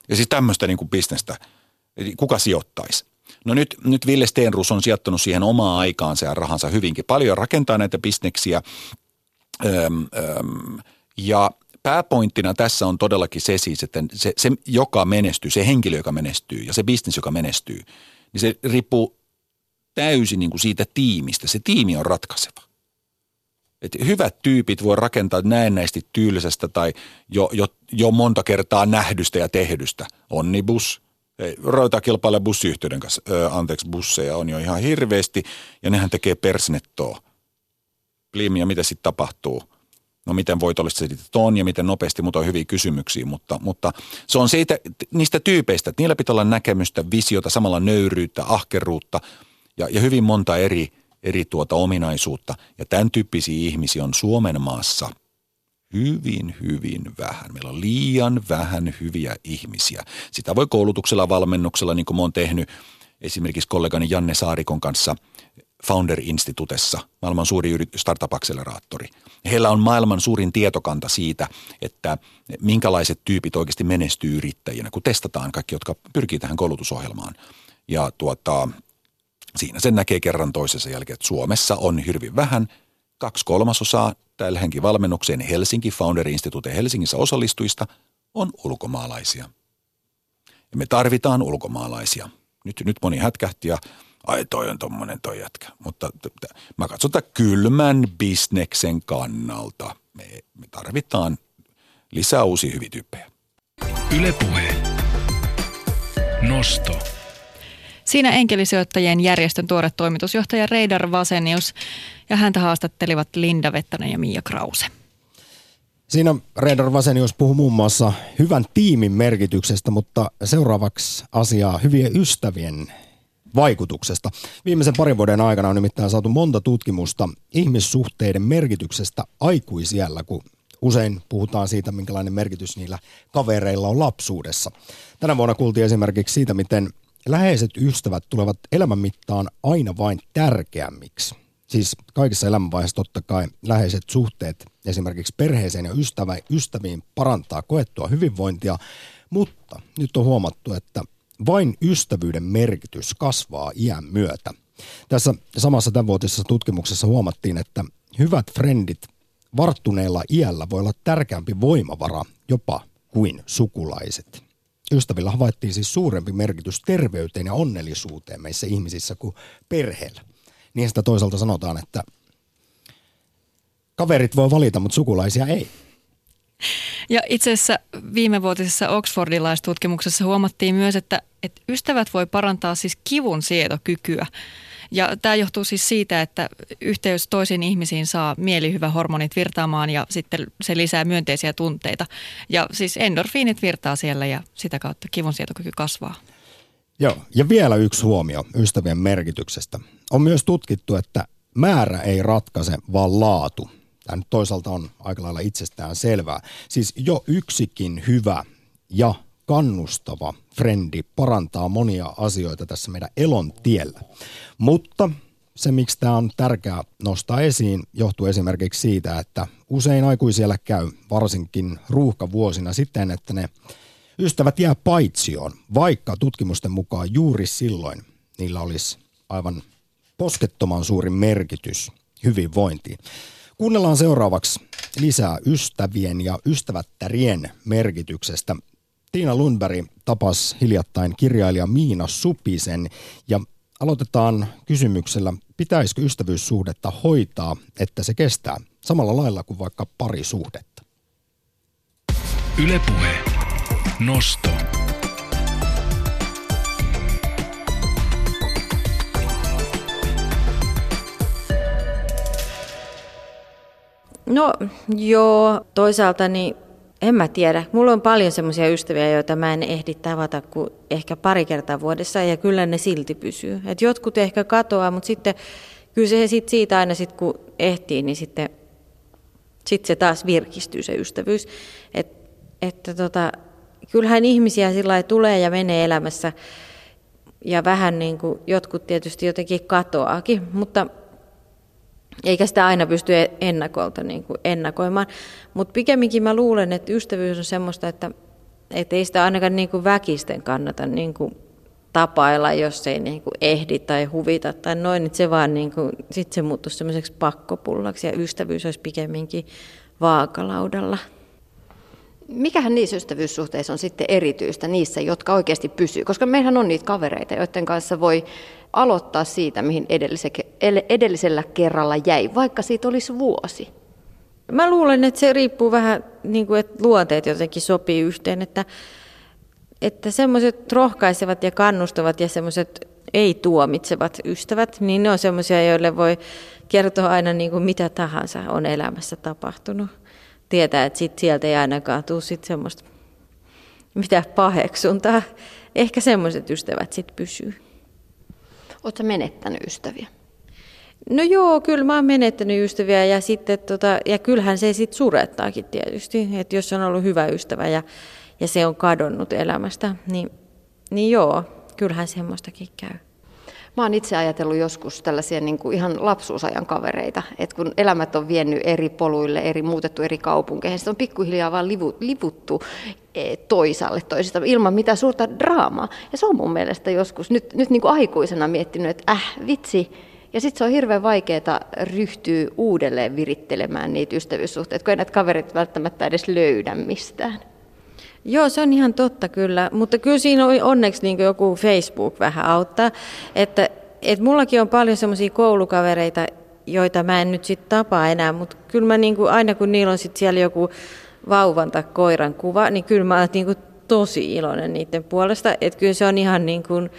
S5: Ja siis tämmöistä niin kuin bisnestä, kuka sijoittaisi? No nyt, nyt Ville Steenrus on sijoittanut siihen omaa aikaansa ja rahansa hyvinkin paljon rakentaa näitä bisneksiä. Öm, öm, ja pääpointtina tässä on todellakin se siis, että se, se, joka menestyy, se henkilö, joka menestyy ja se bisnes, joka menestyy, niin se riippuu täysin niin kuin siitä tiimistä. Se tiimi on ratkaiseva. Et hyvät tyypit voi rakentaa näennäisesti tyylisestä tai jo, jo, jo monta kertaa nähdystä ja tehdystä. Onnibus, Roita kilpailee bussiyhtiöiden kanssa, ö, anteeksi, busseja on jo ihan hirveästi ja nehän tekee persnettoa. Blim, ja mitä sitten tapahtuu? No miten voitollisesti se on ja miten nopeasti, mutta on hyviä kysymyksiä, mutta, mutta se on siitä, niistä tyypeistä, että niillä pitää olla näkemystä, visiota, samalla nöyryyttä, ahkeruutta ja, ja hyvin monta eri, eri tuota ominaisuutta. Ja tämän tyyppisiä ihmisiä on Suomen maassa – hyvin, hyvin vähän. Meillä on liian vähän hyviä ihmisiä. Sitä voi koulutuksella, valmennuksella, niin kuin mä oon tehnyt esimerkiksi kollegani Janne Saarikon kanssa Founder-institutessa, maailman suuri startup-akseleraattori. Heillä on maailman suurin tietokanta siitä, että minkälaiset tyypit oikeasti menestyy yrittäjinä, kun testataan kaikki, jotka pyrkii tähän koulutusohjelmaan. Ja tuota, siinä sen näkee kerran toisessa jälkeen, että Suomessa on hyvin vähän, kaksi kolmasosaa tällä valmennukseen Helsinki Founder Institute Helsingissä osallistujista on ulkomaalaisia. Ja me tarvitaan ulkomaalaisia. Nyt, nyt moni hätkähti ja ai toi on tommonen toi jätkä. Mutta t- t- mä katsotaan kylmän bisneksen kannalta. Me, me tarvitaan lisää uusia hyviä tyyppejä.
S1: Ylepuhe. Nosto.
S3: Siinä enkelisijoittajien järjestön tuore toimitusjohtaja Reidar Vasenius ja häntä haastattelivat Linda Vettanen ja Mia Krause.
S2: Siinä Reidar Vasenius puhuu muun muassa hyvän tiimin merkityksestä, mutta seuraavaksi asiaa hyvien ystävien vaikutuksesta. Viimeisen parin vuoden aikana on nimittäin saatu monta tutkimusta ihmissuhteiden merkityksestä aikuisiellä, kun usein puhutaan siitä, minkälainen merkitys niillä kavereilla on lapsuudessa. Tänä vuonna kuultiin esimerkiksi siitä, miten läheiset ystävät tulevat elämän mittaan aina vain tärkeämmiksi. Siis kaikissa elämänvaiheissa totta kai läheiset suhteet esimerkiksi perheeseen ja ystäviin parantaa koettua hyvinvointia, mutta nyt on huomattu, että vain ystävyyden merkitys kasvaa iän myötä. Tässä samassa tämänvuotisessa tutkimuksessa huomattiin, että hyvät frendit varttuneella iällä voi olla tärkeämpi voimavara jopa kuin sukulaiset. Ystävillä havaittiin siis suurempi merkitys terveyteen ja onnellisuuteen meissä ihmisissä kuin perheellä. Niin sitä toisaalta sanotaan, että kaverit voi valita, mutta sukulaisia ei.
S3: Ja itse asiassa viimevuotisessa Oxfordilaistutkimuksessa huomattiin myös, että, että ystävät voi parantaa siis kivun sietokykyä. Ja tämä johtuu siis siitä, että yhteys toisiin ihmisiin saa mielihyvähormonit virtaamaan ja sitten se lisää myönteisiä tunteita. Ja siis endorfiinit virtaa siellä ja sitä kautta kivunsietokyky kasvaa.
S2: Joo, ja vielä yksi huomio ystävien merkityksestä. On myös tutkittu, että määrä ei ratkaise, vaan laatu. Tämä nyt toisaalta on aika lailla itsestään selvää. Siis jo yksikin hyvä ja kannustava frendi parantaa monia asioita tässä meidän elon tiellä. Mutta se, miksi tämä on tärkeää nostaa esiin, johtuu esimerkiksi siitä, että usein aikuisiellä käy varsinkin ruuhkavuosina sitten, että ne ystävät jää paitsioon, vaikka tutkimusten mukaan juuri silloin niillä olisi aivan poskettoman suuri merkitys hyvinvointiin. Kuunnellaan seuraavaksi lisää ystävien ja ystävättärien merkityksestä. Tiina Lundberg tapasi hiljattain kirjailija Miina Supisen ja aloitetaan kysymyksellä, pitäisikö ystävyyssuhdetta hoitaa, että se kestää samalla lailla kuin vaikka parisuhdetta?
S1: Ylepuhe. Nosto.
S7: No joo, toisaalta niin en mä tiedä. Mulla on paljon semmoisia ystäviä, joita mä en ehdi tavata kuin ehkä pari kertaa vuodessa ja kyllä ne silti pysyy. Et jotkut ehkä katoaa, mutta sitten kyllä se sit siitä aina sit kun ehtii, niin sitten sitten se taas virkistyy se ystävyys. Et, että tota, kyllähän ihmisiä sillä tulee ja menee elämässä ja vähän niin kuin jotkut tietysti jotenkin katoaakin, mutta eikä sitä aina pysty ennakolta niin kuin ennakoimaan. Mutta pikemminkin mä luulen, että ystävyys on semmoista, että, että ei sitä ainakaan niin kuin väkisten kannata niin kuin tapailla, jos ei niin kuin ehdi tai huvita tai noin, niin se vaan niin kuin, sit se muuttuisi semmoiseksi pakkopullaksi ja ystävyys olisi pikemminkin vaakalaudalla.
S8: Mikähän niissä ystävyyssuhteissa on sitten erityistä niissä, jotka oikeasti pysyy? Koska meillähän on niitä kavereita, joiden kanssa voi aloittaa siitä, mihin edellisellä kerralla jäi, vaikka siitä olisi vuosi.
S7: Mä luulen, että se riippuu vähän, niin kuin, että luonteet jotenkin sopii yhteen, että, että semmoiset rohkaisevat ja kannustavat ja semmoiset ei-tuomitsevat ystävät, niin ne on semmoisia, joille voi kertoa aina niin kuin mitä tahansa on elämässä tapahtunut tietää, että sit sieltä ei ainakaan tule sit semmoista mitä paheksuntaa. Ehkä semmoiset ystävät sitten pysyy.
S8: Oletko menettänyt ystäviä?
S7: No joo, kyllä mä oon menettänyt ystäviä ja, sitten, tota, ja kyllähän se sitten surettaakin tietysti, että jos on ollut hyvä ystävä ja, ja se on kadonnut elämästä, niin, niin joo, kyllähän semmoistakin käy.
S8: Mä oon itse ajatellut joskus tällaisia niin kuin ihan lapsuusajan kavereita, että kun elämät on vienyt eri poluille, eri muutettu eri kaupunkeihin, sitten on pikkuhiljaa vaan livu, livuttu e, toisaalle toisista ilman mitään suurta draamaa. Ja se on mun mielestä joskus nyt, nyt niin kuin aikuisena miettinyt, että äh, vitsi, ja sitten se on hirveän vaikeaa ryhtyä uudelleen virittelemään niitä ystävyyssuhteita, kun ei näitä kaverit välttämättä edes löydä mistään.
S7: Joo, se on ihan totta kyllä, mutta kyllä siinä on onneksi niin joku Facebook vähän auttaa, että, että mullakin on paljon semmoisia koulukavereita, joita mä en nyt sitten tapaa enää, mutta kyllä mä niin kuin, aina kun niillä on sitten siellä joku vauvan tai koiran kuva, niin kyllä mä olen niin kuin tosi iloinen niiden puolesta, että kyllä se on ihan niin kuin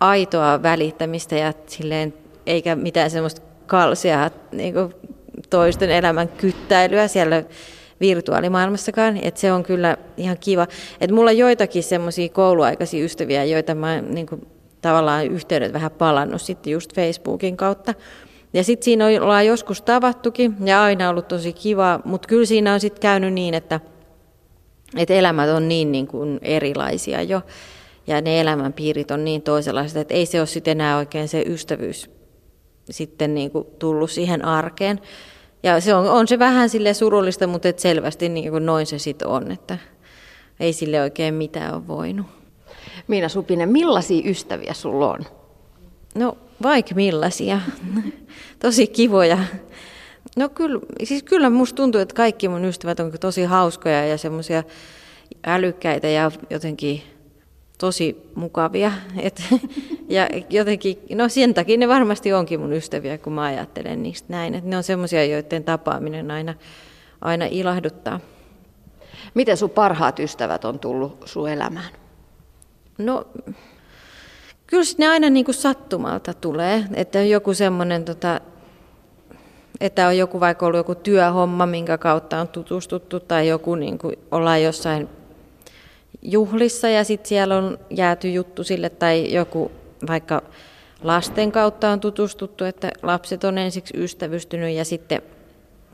S7: aitoa välittämistä ja silleen, eikä mitään semmoista kalsia niin kuin toisten elämän kyttäilyä siellä virtuaalimaailmassakaan, että se on kyllä ihan kiva. Että mulla on joitakin semmoisia kouluaikaisia ystäviä, joita mä niin kuin, tavallaan yhteydet vähän palannut sitten just Facebookin kautta. Ja sitten siinä ollaan joskus tavattukin ja aina ollut tosi kiva, mutta kyllä siinä on sitten käynyt niin, että, että elämät on niin, niin kuin erilaisia jo ja ne elämänpiirit on niin toisenlaiset, että ei se ole sitten enää oikein se ystävyys sitten niin kuin tullut siihen arkeen. Ja se on, on se vähän sille surullista, mutta et selvästi niin kuin noin se sitten on, että ei sille oikein mitään ole voinut.
S8: Miina Supinen, millaisia ystäviä sulla on?
S7: No vaikka millaisia. tosi kivoja. No kyllä, siis kyllä musta tuntuu, että kaikki mun ystävät on tosi hauskoja ja semmoisia älykkäitä ja jotenkin tosi mukavia. Et, ja jotenkin, no sen takia ne varmasti onkin mun ystäviä, kun mä ajattelen niistä näin. Et ne on semmoisia, joiden tapaaminen aina, aina ilahduttaa.
S8: Miten sun parhaat ystävät on tullut sun elämään?
S7: No, kyllä ne aina niin kuin sattumalta tulee. Että joku semmoinen, tota, että on joku vaikka ollut joku työhomma, minkä kautta on tutustuttu, tai joku niin kuin ollaan jossain juhlissa ja sitten siellä on jääty juttu sille tai joku vaikka lasten kautta on tutustuttu, että lapset on ensiksi ystävystynyt ja sitten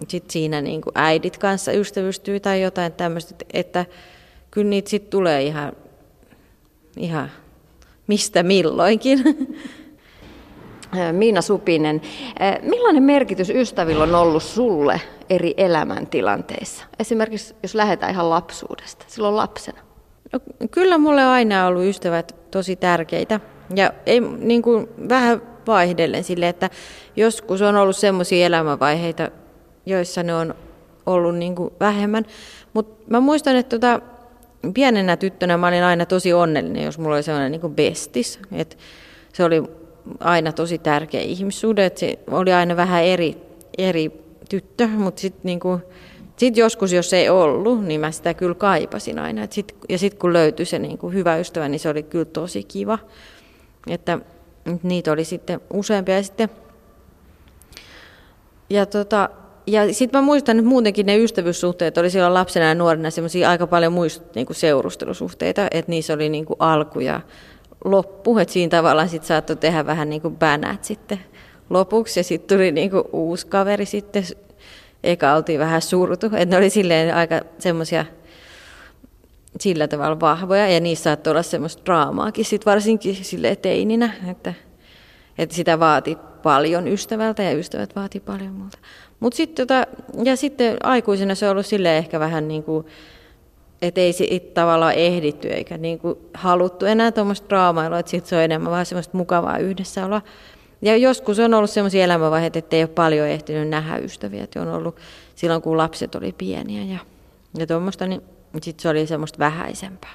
S7: sit siinä niin kuin äidit kanssa ystävystyy tai jotain tämmöistä, että kyllä niitä sitten tulee ihan, ihan mistä milloinkin.
S8: Miina Supinen, millainen merkitys ystävillä on ollut sulle eri elämäntilanteissa? Esimerkiksi jos lähdetään ihan lapsuudesta, silloin lapsena.
S7: No, kyllä mulle on aina ollut ystävät tosi tärkeitä. Ja ei, niin kuin vähän vaihdellen sille, että joskus on ollut semmoisia elämänvaiheita, joissa ne on ollut niin kuin vähemmän. Mutta mä muistan, että tota, pienenä tyttönä mä olin aina tosi onnellinen, jos mulla oli sellainen niin kuin bestis. Et se oli aina tosi tärkeä ihmissuhde, että se oli aina vähän eri, eri tyttö, mutta sitten niin kuin, sitten joskus, jos ei ollut, niin mä sitä kyllä kaipasin aina. Et sit, ja sitten kun löytyi se niin kuin hyvä ystävä, niin se oli kyllä tosi kiva. Että niitä oli sitten useampia. Ja sitten ja tota, ja sitten mä muistan, että muutenkin ne ystävyyssuhteet oli silloin lapsena ja nuorena semmoisia aika paljon muista niin kuin seurustelusuhteita, että niissä oli niin kuin alku ja loppu, että siinä tavallaan sitten saattoi tehdä vähän niin kuin bänät sitten lopuksi ja sitten tuli niin kuin uusi kaveri sitten eka oltiin vähän surtu. Että ne oli silleen aika semmoisia sillä tavalla vahvoja ja niissä saattoi olla semmoista draamaakin, sit varsinkin sille teininä, että, että sitä vaati paljon ystävältä ja ystävät vaati paljon multa. Mut sit, tota, ja sitten aikuisena se on ollut sille ehkä vähän niin kuin, että ei sit tavallaan ehditty eikä niin kuin haluttu enää tuommoista draamailua, että sitten se on enemmän vaan semmoista mukavaa yhdessäoloa. Ja joskus on ollut semmoisia elämänvaiheita, että ei ole paljon ehtinyt nähdä ystäviä, että on ollut silloin kun lapset oli pieniä ja, ja tuommoista, niin sitten se oli semmoista vähäisempää.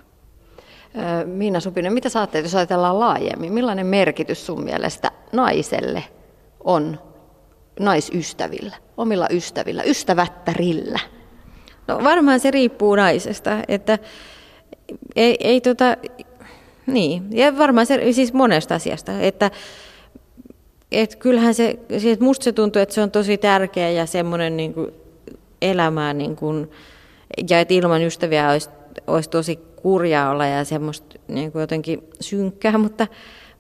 S8: Miina Supinen, mitä saatte, jos ajatellaan laajemmin? Millainen merkitys sun mielestä naiselle on naisystävillä, omilla ystävillä, ystävättärillä?
S7: No varmaan se riippuu naisesta, että ei, ei tota, niin, ja varmaan se siis monesta asiasta, että et kyllähän se, siis musta se tuntuu, että se on tosi tärkeä ja semmoinen niin elämää niin kuin, ja että ilman ystäviä olisi, olisi tosi kurjaa olla ja semmoista niin kuin jotenkin synkkää, mutta,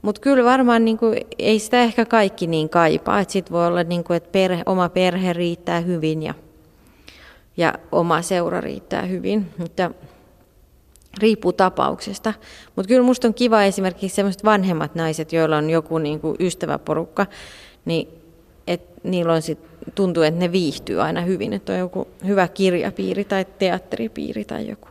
S7: mutta kyllä varmaan niin kuin, ei sitä ehkä kaikki niin kaipaa, sitten voi olla, niin kuin, että perhe, oma perhe riittää hyvin ja, ja oma seura riittää hyvin, mutta riippuu tapauksesta. Mutta kyllä minusta on kiva esimerkiksi sellaiset vanhemmat naiset, joilla on joku niin kuin ystäväporukka, niin et niillä on sit, tuntuu, että ne viihtyy aina hyvin, että on joku hyvä kirjapiiri tai teatteripiiri tai joku.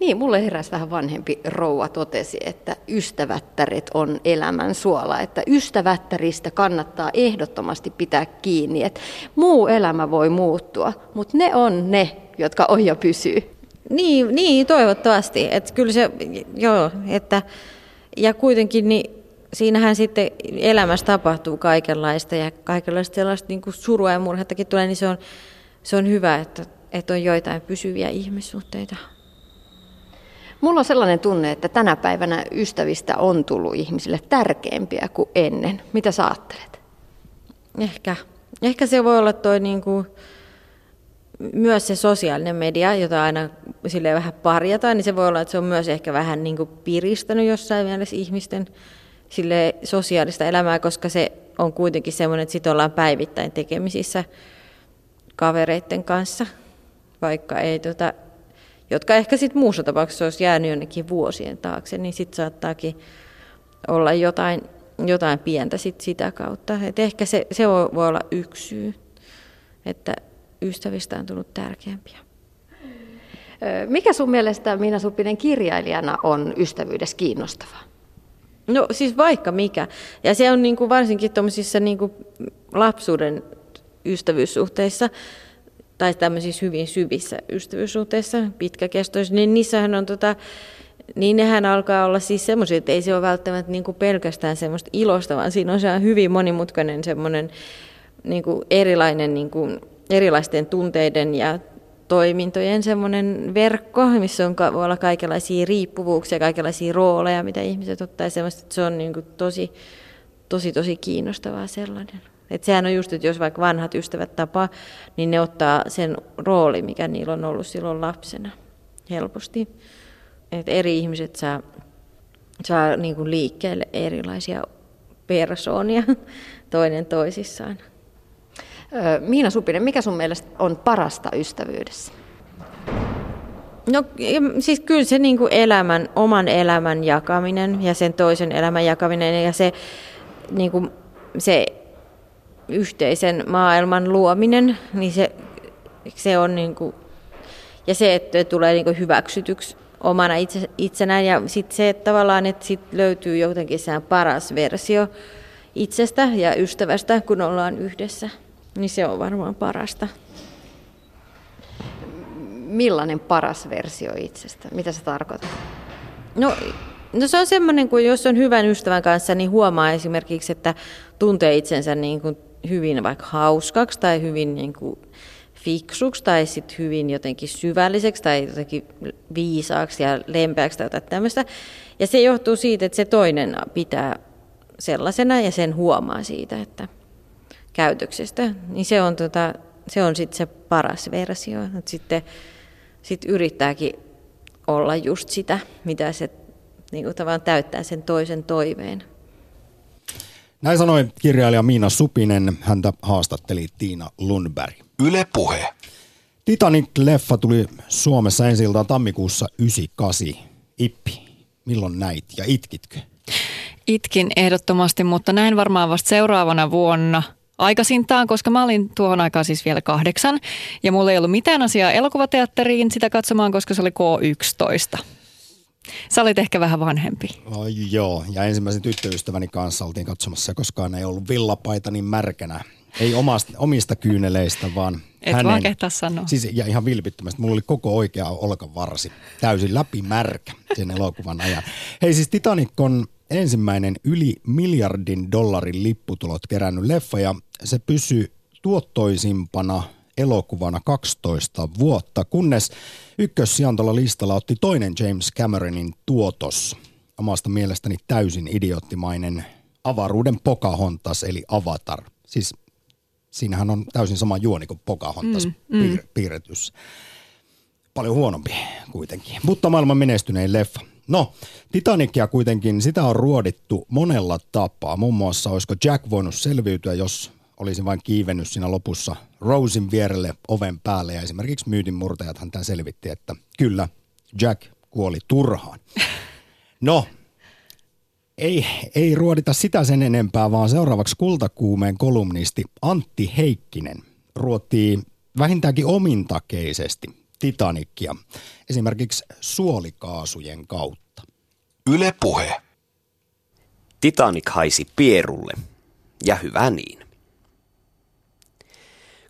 S8: Niin, mulle heräsi vähän vanhempi rouva totesi, että ystävättäret on elämän suola, että ystävättäristä kannattaa ehdottomasti pitää kiinni, että muu elämä voi muuttua, mutta ne on ne, jotka on ja pysyy.
S7: Niin, niin toivottavasti. Että kyllä se, joo, että, ja kuitenkin niin siinähän sitten elämässä tapahtuu kaikenlaista ja kaikenlaista sellaista niin kuin surua ja murhettakin tulee, niin se on, se on hyvä, että, että on joitain pysyviä ihmissuhteita.
S8: Mulla on sellainen tunne, että tänä päivänä ystävistä on tullut ihmisille tärkeämpiä kuin ennen. Mitä sä ajattelet?
S7: Ehkä. Ehkä se voi olla toi niin kuin, myös se sosiaalinen media, jota aina sille vähän parjataan, niin se voi olla, että se on myös ehkä vähän niin kuin piristänyt jossain mielessä ihmisten sille sosiaalista elämää, koska se on kuitenkin semmoinen, että sitten ollaan päivittäin tekemisissä kavereiden kanssa, vaikka ei tota, jotka ehkä sitten muussa tapauksessa olisi jäänyt jonnekin vuosien taakse, niin sitten saattaakin olla jotain, jotain pientä sit sitä kautta. Et ehkä se, se voi, voi olla yksi syy, että ystävistä on tullut tärkeämpiä.
S8: Mikä sun mielestä Minna Suppinen kirjailijana on ystävyydessä kiinnostavaa?
S7: No siis vaikka mikä. Ja se on niin kuin varsinkin tuommoisissa niin kuin lapsuuden ystävyyssuhteissa tai tämmöisissä hyvin syvissä ystävyyssuhteissa, pitkäkestoissa, niin niissähän on tota, niin nehän alkaa olla siis semmoisia, että ei se ole välttämättä niin kuin pelkästään semmoista ilosta, vaan siinä on se hyvin monimutkainen semmoinen niin kuin erilainen niin kuin erilaisten tunteiden ja toimintojen semmoinen verkko, missä on, voi olla kaikenlaisia riippuvuuksia, kaikenlaisia rooleja, mitä ihmiset ottaa. Semmoista, että se on niin tosi, tosi, tosi kiinnostavaa sellainen. Et sehän on just, että jos vaikka vanhat ystävät tapaa, niin ne ottaa sen rooli, mikä niillä on ollut silloin lapsena helposti. Et eri ihmiset saa, saa niin liikkeelle erilaisia persoonia (laughs) toinen toisissaan.
S8: Miina Supinen, mikä sun mielestä on parasta ystävyydessä?
S7: No siis kyllä se niin kuin elämän, oman elämän jakaminen ja sen toisen elämän jakaminen ja se, niin kuin, se yhteisen maailman luominen, niin se, se on niin kuin, ja se, että tulee niin kuin hyväksytyksi omana itse, itsenään ja sitten se, että tavallaan, että sit löytyy jotenkin se paras versio itsestä ja ystävästä, kun ollaan yhdessä. Niin se on varmaan parasta.
S8: Millainen paras versio itsestä? Mitä se tarkoittaa?
S7: No, no se on semmoinen, kun jos on hyvän ystävän kanssa, niin huomaa esimerkiksi, että tuntee itsensä niin kuin hyvin vaikka hauskaksi tai hyvin niin kuin fiksuksi tai sitten hyvin jotenkin syvälliseksi tai jotenkin viisaaksi ja lempeäksi tai jotain tämmöistä. Ja se johtuu siitä, että se toinen pitää sellaisena ja sen huomaa siitä, että käytöksestä, niin se on, tota, se on sitten se paras versio. Et sitten sit yrittääkin olla just sitä, mitä se niin kuin tavallaan täyttää sen toisen toiveen.
S2: Näin sanoi kirjailija Miina Supinen. Häntä haastatteli Tiina Lundberg.
S1: Yle Puhe.
S2: Titanic-leffa tuli Suomessa ensi tammikuussa 98. Ippi, milloin näit ja itkitkö?
S3: Itkin ehdottomasti, mutta näin varmaan vasta seuraavana vuonna aikaisintaan, koska mä olin tuohon aikaan siis vielä kahdeksan. Ja mulla ei ollut mitään asiaa elokuvateatteriin sitä katsomaan, koska se oli K11. Sä olit ehkä vähän vanhempi.
S2: Oh, joo, ja ensimmäisen tyttöystäväni kanssa oltiin katsomassa, koskaan ei ollut villapaita niin märkänä. Ei omasta, omista kyyneleistä, vaan
S3: Et
S2: hänen.
S3: vaan kehtaa sanoa.
S2: Siis, ja ihan vilpittömästi. Mulla oli koko oikea olkavarsi täysin läpimärkä sen elokuvan ajan. Hei siis Titanic on ensimmäinen yli miljardin dollarin lipputulot kerännyt leffa ja se pysyy tuottoisimpana elokuvana 12 vuotta, kunnes ykkössijan tuolla listalla otti toinen James Cameronin tuotos. Omasta mielestäni täysin idioottimainen avaruuden Pocahontas eli Avatar. Siis siinähän on täysin sama juoni kuin Pocahontas mm, mm. Piir- piirretys. Paljon huonompi kuitenkin, mutta maailman menestynein leffa. No, Titanicia kuitenkin, sitä on ruodittu monella tapaa. Muun muassa olisiko Jack voinut selviytyä, jos olisi vain kiivennyt siinä lopussa Rosin vierelle oven päälle. Ja esimerkiksi myytinmurtajathan tämän selvitti, että kyllä, Jack kuoli turhaan. (laughs) No, ei, ei ruodita sitä sen enempää, vaan seuraavaksi kultakuumeen kolumnisti Antti Heikkinen ruotii vähintäänkin omintakeisesti Titanicia, esimerkiksi suolikaasujen kautta.
S1: Yle Puhe.
S9: Titanic haisi pierulle, ja hyvä niin.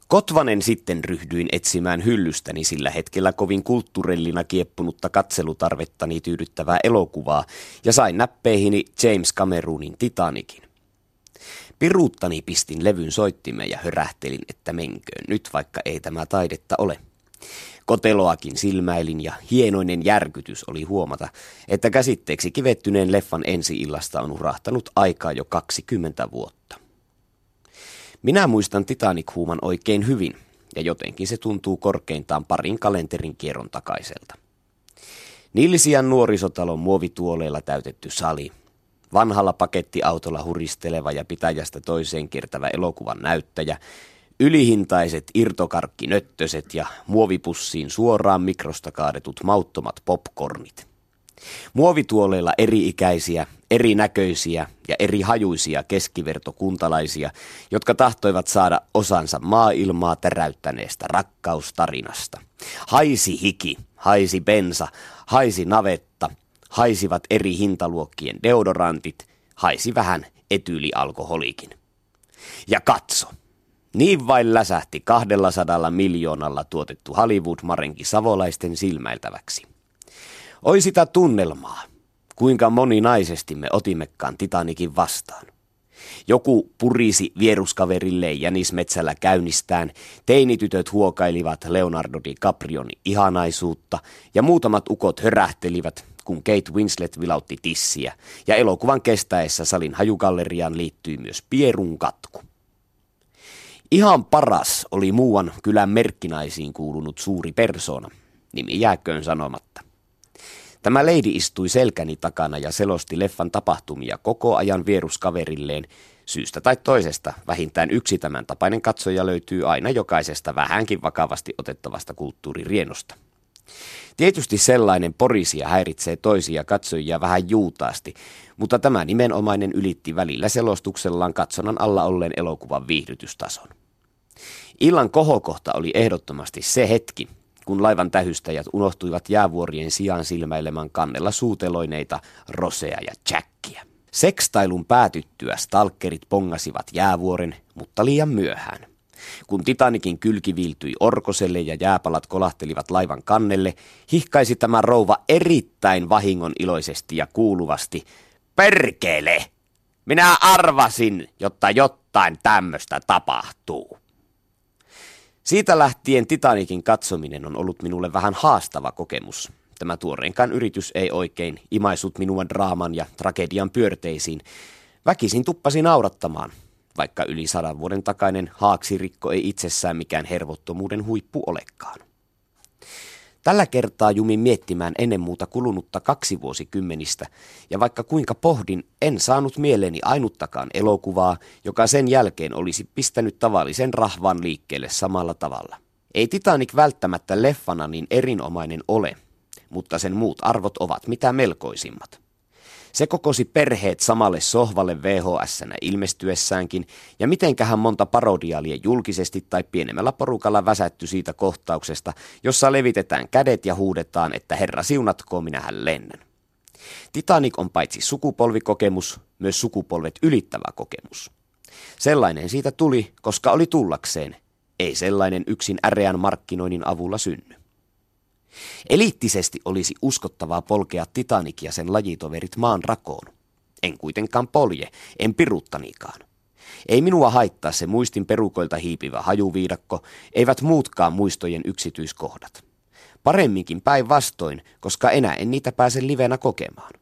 S9: Kotvanen sitten ryhdyin etsimään hyllystäni sillä hetkellä kovin kulttuurellina kieppunutta katselutarvettani tyydyttävää elokuvaa ja sain näppeihini James Cameronin Titanicin. Piruuttani pistin levyn soittimeen ja hörähtelin, että menköön nyt, vaikka ei tämä taidetta ole. Koteloakin silmäilin ja hienoinen järkytys oli huomata, että käsitteeksi kivettyneen leffan ensi-illasta on urahtanut aikaa jo 20 vuotta. Minä muistan Titanic-huuman oikein hyvin, ja jotenkin se tuntuu korkeintaan parin kalenterin kierron takaiselta. Nilsian nuorisotalon muovituoleilla täytetty sali, vanhalla pakettiautolla huristeleva ja pitäjästä toiseen kiertävä elokuvan näyttäjä, ylihintaiset irtokarkkinöttöset ja muovipussiin suoraan mikrosta kaadetut mauttomat popcornit. Muovituoleilla eri-ikäisiä, erinäköisiä ja eri hajuisia keskivertokuntalaisia, jotka tahtoivat saada osansa maailmaa täräyttäneestä rakkaustarinasta. Haisi hiki, haisi bensa, haisi navetta, haisivat eri hintaluokkien deodorantit, haisi vähän etyylialkoholikin. Ja katso, niin vain läsähti 200 miljoonalla tuotettu Hollywood-marenki savolaisten silmäiltäväksi. Oi sitä tunnelmaa, kuinka moninaisesti me otimmekaan Titanikin vastaan. Joku purisi vieruskaverille jänismetsällä käynnistään, teinitytöt huokailivat Leonardo DiCaprion ihanaisuutta ja muutamat ukot hörähtelivät, kun Kate Winslet vilautti tissiä ja elokuvan kestäessä salin hajugalleriaan liittyi myös Pierun katku. Ihan paras oli muuan kylän merkkinaisiin kuulunut suuri persona, nimi jääköön sanomatta. Tämä leidi istui selkäni takana ja selosti leffan tapahtumia koko ajan vieruskaverilleen. Syystä tai toisesta vähintään yksi tämän tapainen katsoja löytyy aina jokaisesta vähänkin vakavasti otettavasta kulttuuririenosta. Tietysti sellainen porisia häiritsee toisia katsojia vähän juutaasti, mutta tämä nimenomainen ylitti välillä selostuksellaan katsonnan alla olleen elokuvan viihdytystason. Illan kohokohta oli ehdottomasti se hetki, kun laivan tähystäjät unohtuivat jäävuorien sijaan silmäilemään kannella suuteloineita Rosea ja Jackia. Sekstailun päätyttyä stalkerit pongasivat jäävuoren, mutta liian myöhään. Kun Titanikin kylki viiltyi orkoselle ja jääpalat kolahtelivat laivan kannelle, hihkaisi tämä rouva erittäin vahingon iloisesti ja kuuluvasti. Perkele! Minä arvasin, jotta jotain tämmöistä tapahtuu. Siitä lähtien Titanikin katsominen on ollut minulle vähän haastava kokemus. Tämä tuoreenkaan yritys ei oikein imaisut minua draaman ja tragedian pyörteisiin. Väkisin tuppasi naurattamaan, vaikka yli sadan vuoden takainen haaksirikko ei itsessään mikään hervottomuuden huippu olekaan. Tällä kertaa jumin miettimään ennen muuta kulunutta kaksi vuosikymmenistä, ja vaikka kuinka pohdin, en saanut mieleeni ainuttakaan elokuvaa, joka sen jälkeen olisi pistänyt tavallisen rahvan liikkeelle samalla tavalla. Ei Titanic välttämättä leffana niin erinomainen ole, mutta sen muut arvot ovat mitä melkoisimmat. Se kokosi perheet samalle sohvalle vhs ilmestyessäänkin, ja mitenkähän monta parodiaalia julkisesti tai pienemmällä porukalla väsätty siitä kohtauksesta, jossa levitetään kädet ja huudetaan, että herra siunatkoon, minähän lennän. Titanic on paitsi sukupolvikokemus, myös sukupolvet ylittävä kokemus. Sellainen siitä tuli, koska oli tullakseen. Ei sellainen yksin äreän markkinoinnin avulla synny. Eliittisesti olisi uskottavaa polkea Titanic ja sen lajitoverit maan rakoon. En kuitenkaan polje, en piruttanikaan. Ei minua haittaa se muistin perukoilta hiipivä hajuviidakko, eivät muutkaan muistojen yksityiskohdat. Paremminkin päinvastoin, koska enää en niitä pääse livenä kokemaan.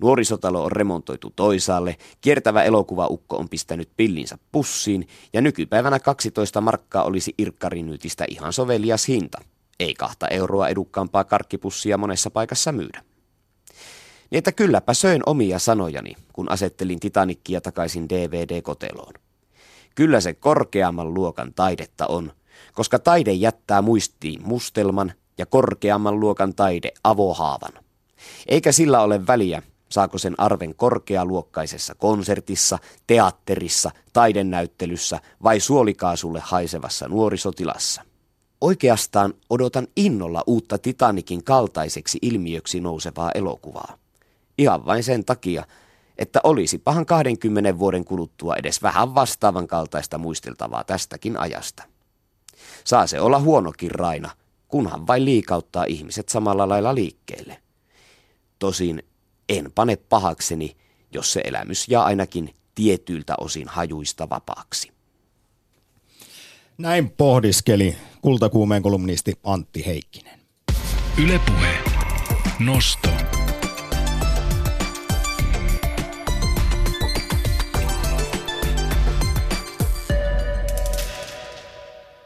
S9: Nuorisotalo on remontoitu toisaalle, kiertävä elokuvaukko on pistänyt pillinsä pussiin ja nykypäivänä 12 markkaa olisi irkkarinyytistä ihan sovelias hinta – ei kahta euroa edukkaampaa karkkipussia monessa paikassa myydä. Niin että kylläpä söin omia sanojani, kun asettelin Titanikkia takaisin DVD-koteloon. Kyllä se korkeamman luokan taidetta on, koska taide jättää muistiin mustelman ja korkeamman luokan taide avohaavan. Eikä sillä ole väliä, saako sen arven korkealuokkaisessa konsertissa, teatterissa, taidennäyttelyssä vai suolikaasulle haisevassa nuorisotilassa. Oikeastaan odotan innolla uutta Titanikin kaltaiseksi ilmiöksi nousevaa elokuvaa. Ihan vain sen takia, että olisi pahan 20 vuoden kuluttua edes vähän vastaavan kaltaista muisteltavaa tästäkin ajasta. Saa se olla huonokin raina, kunhan vain liikauttaa ihmiset samalla lailla liikkeelle. Tosin en pane pahakseni, jos se elämys jää ainakin tietyiltä osin hajuista vapaaksi.
S2: Näin pohdiskeli kultakuumeen kolumnisti Antti Heikkinen.
S1: Ylepuhe. Nosto.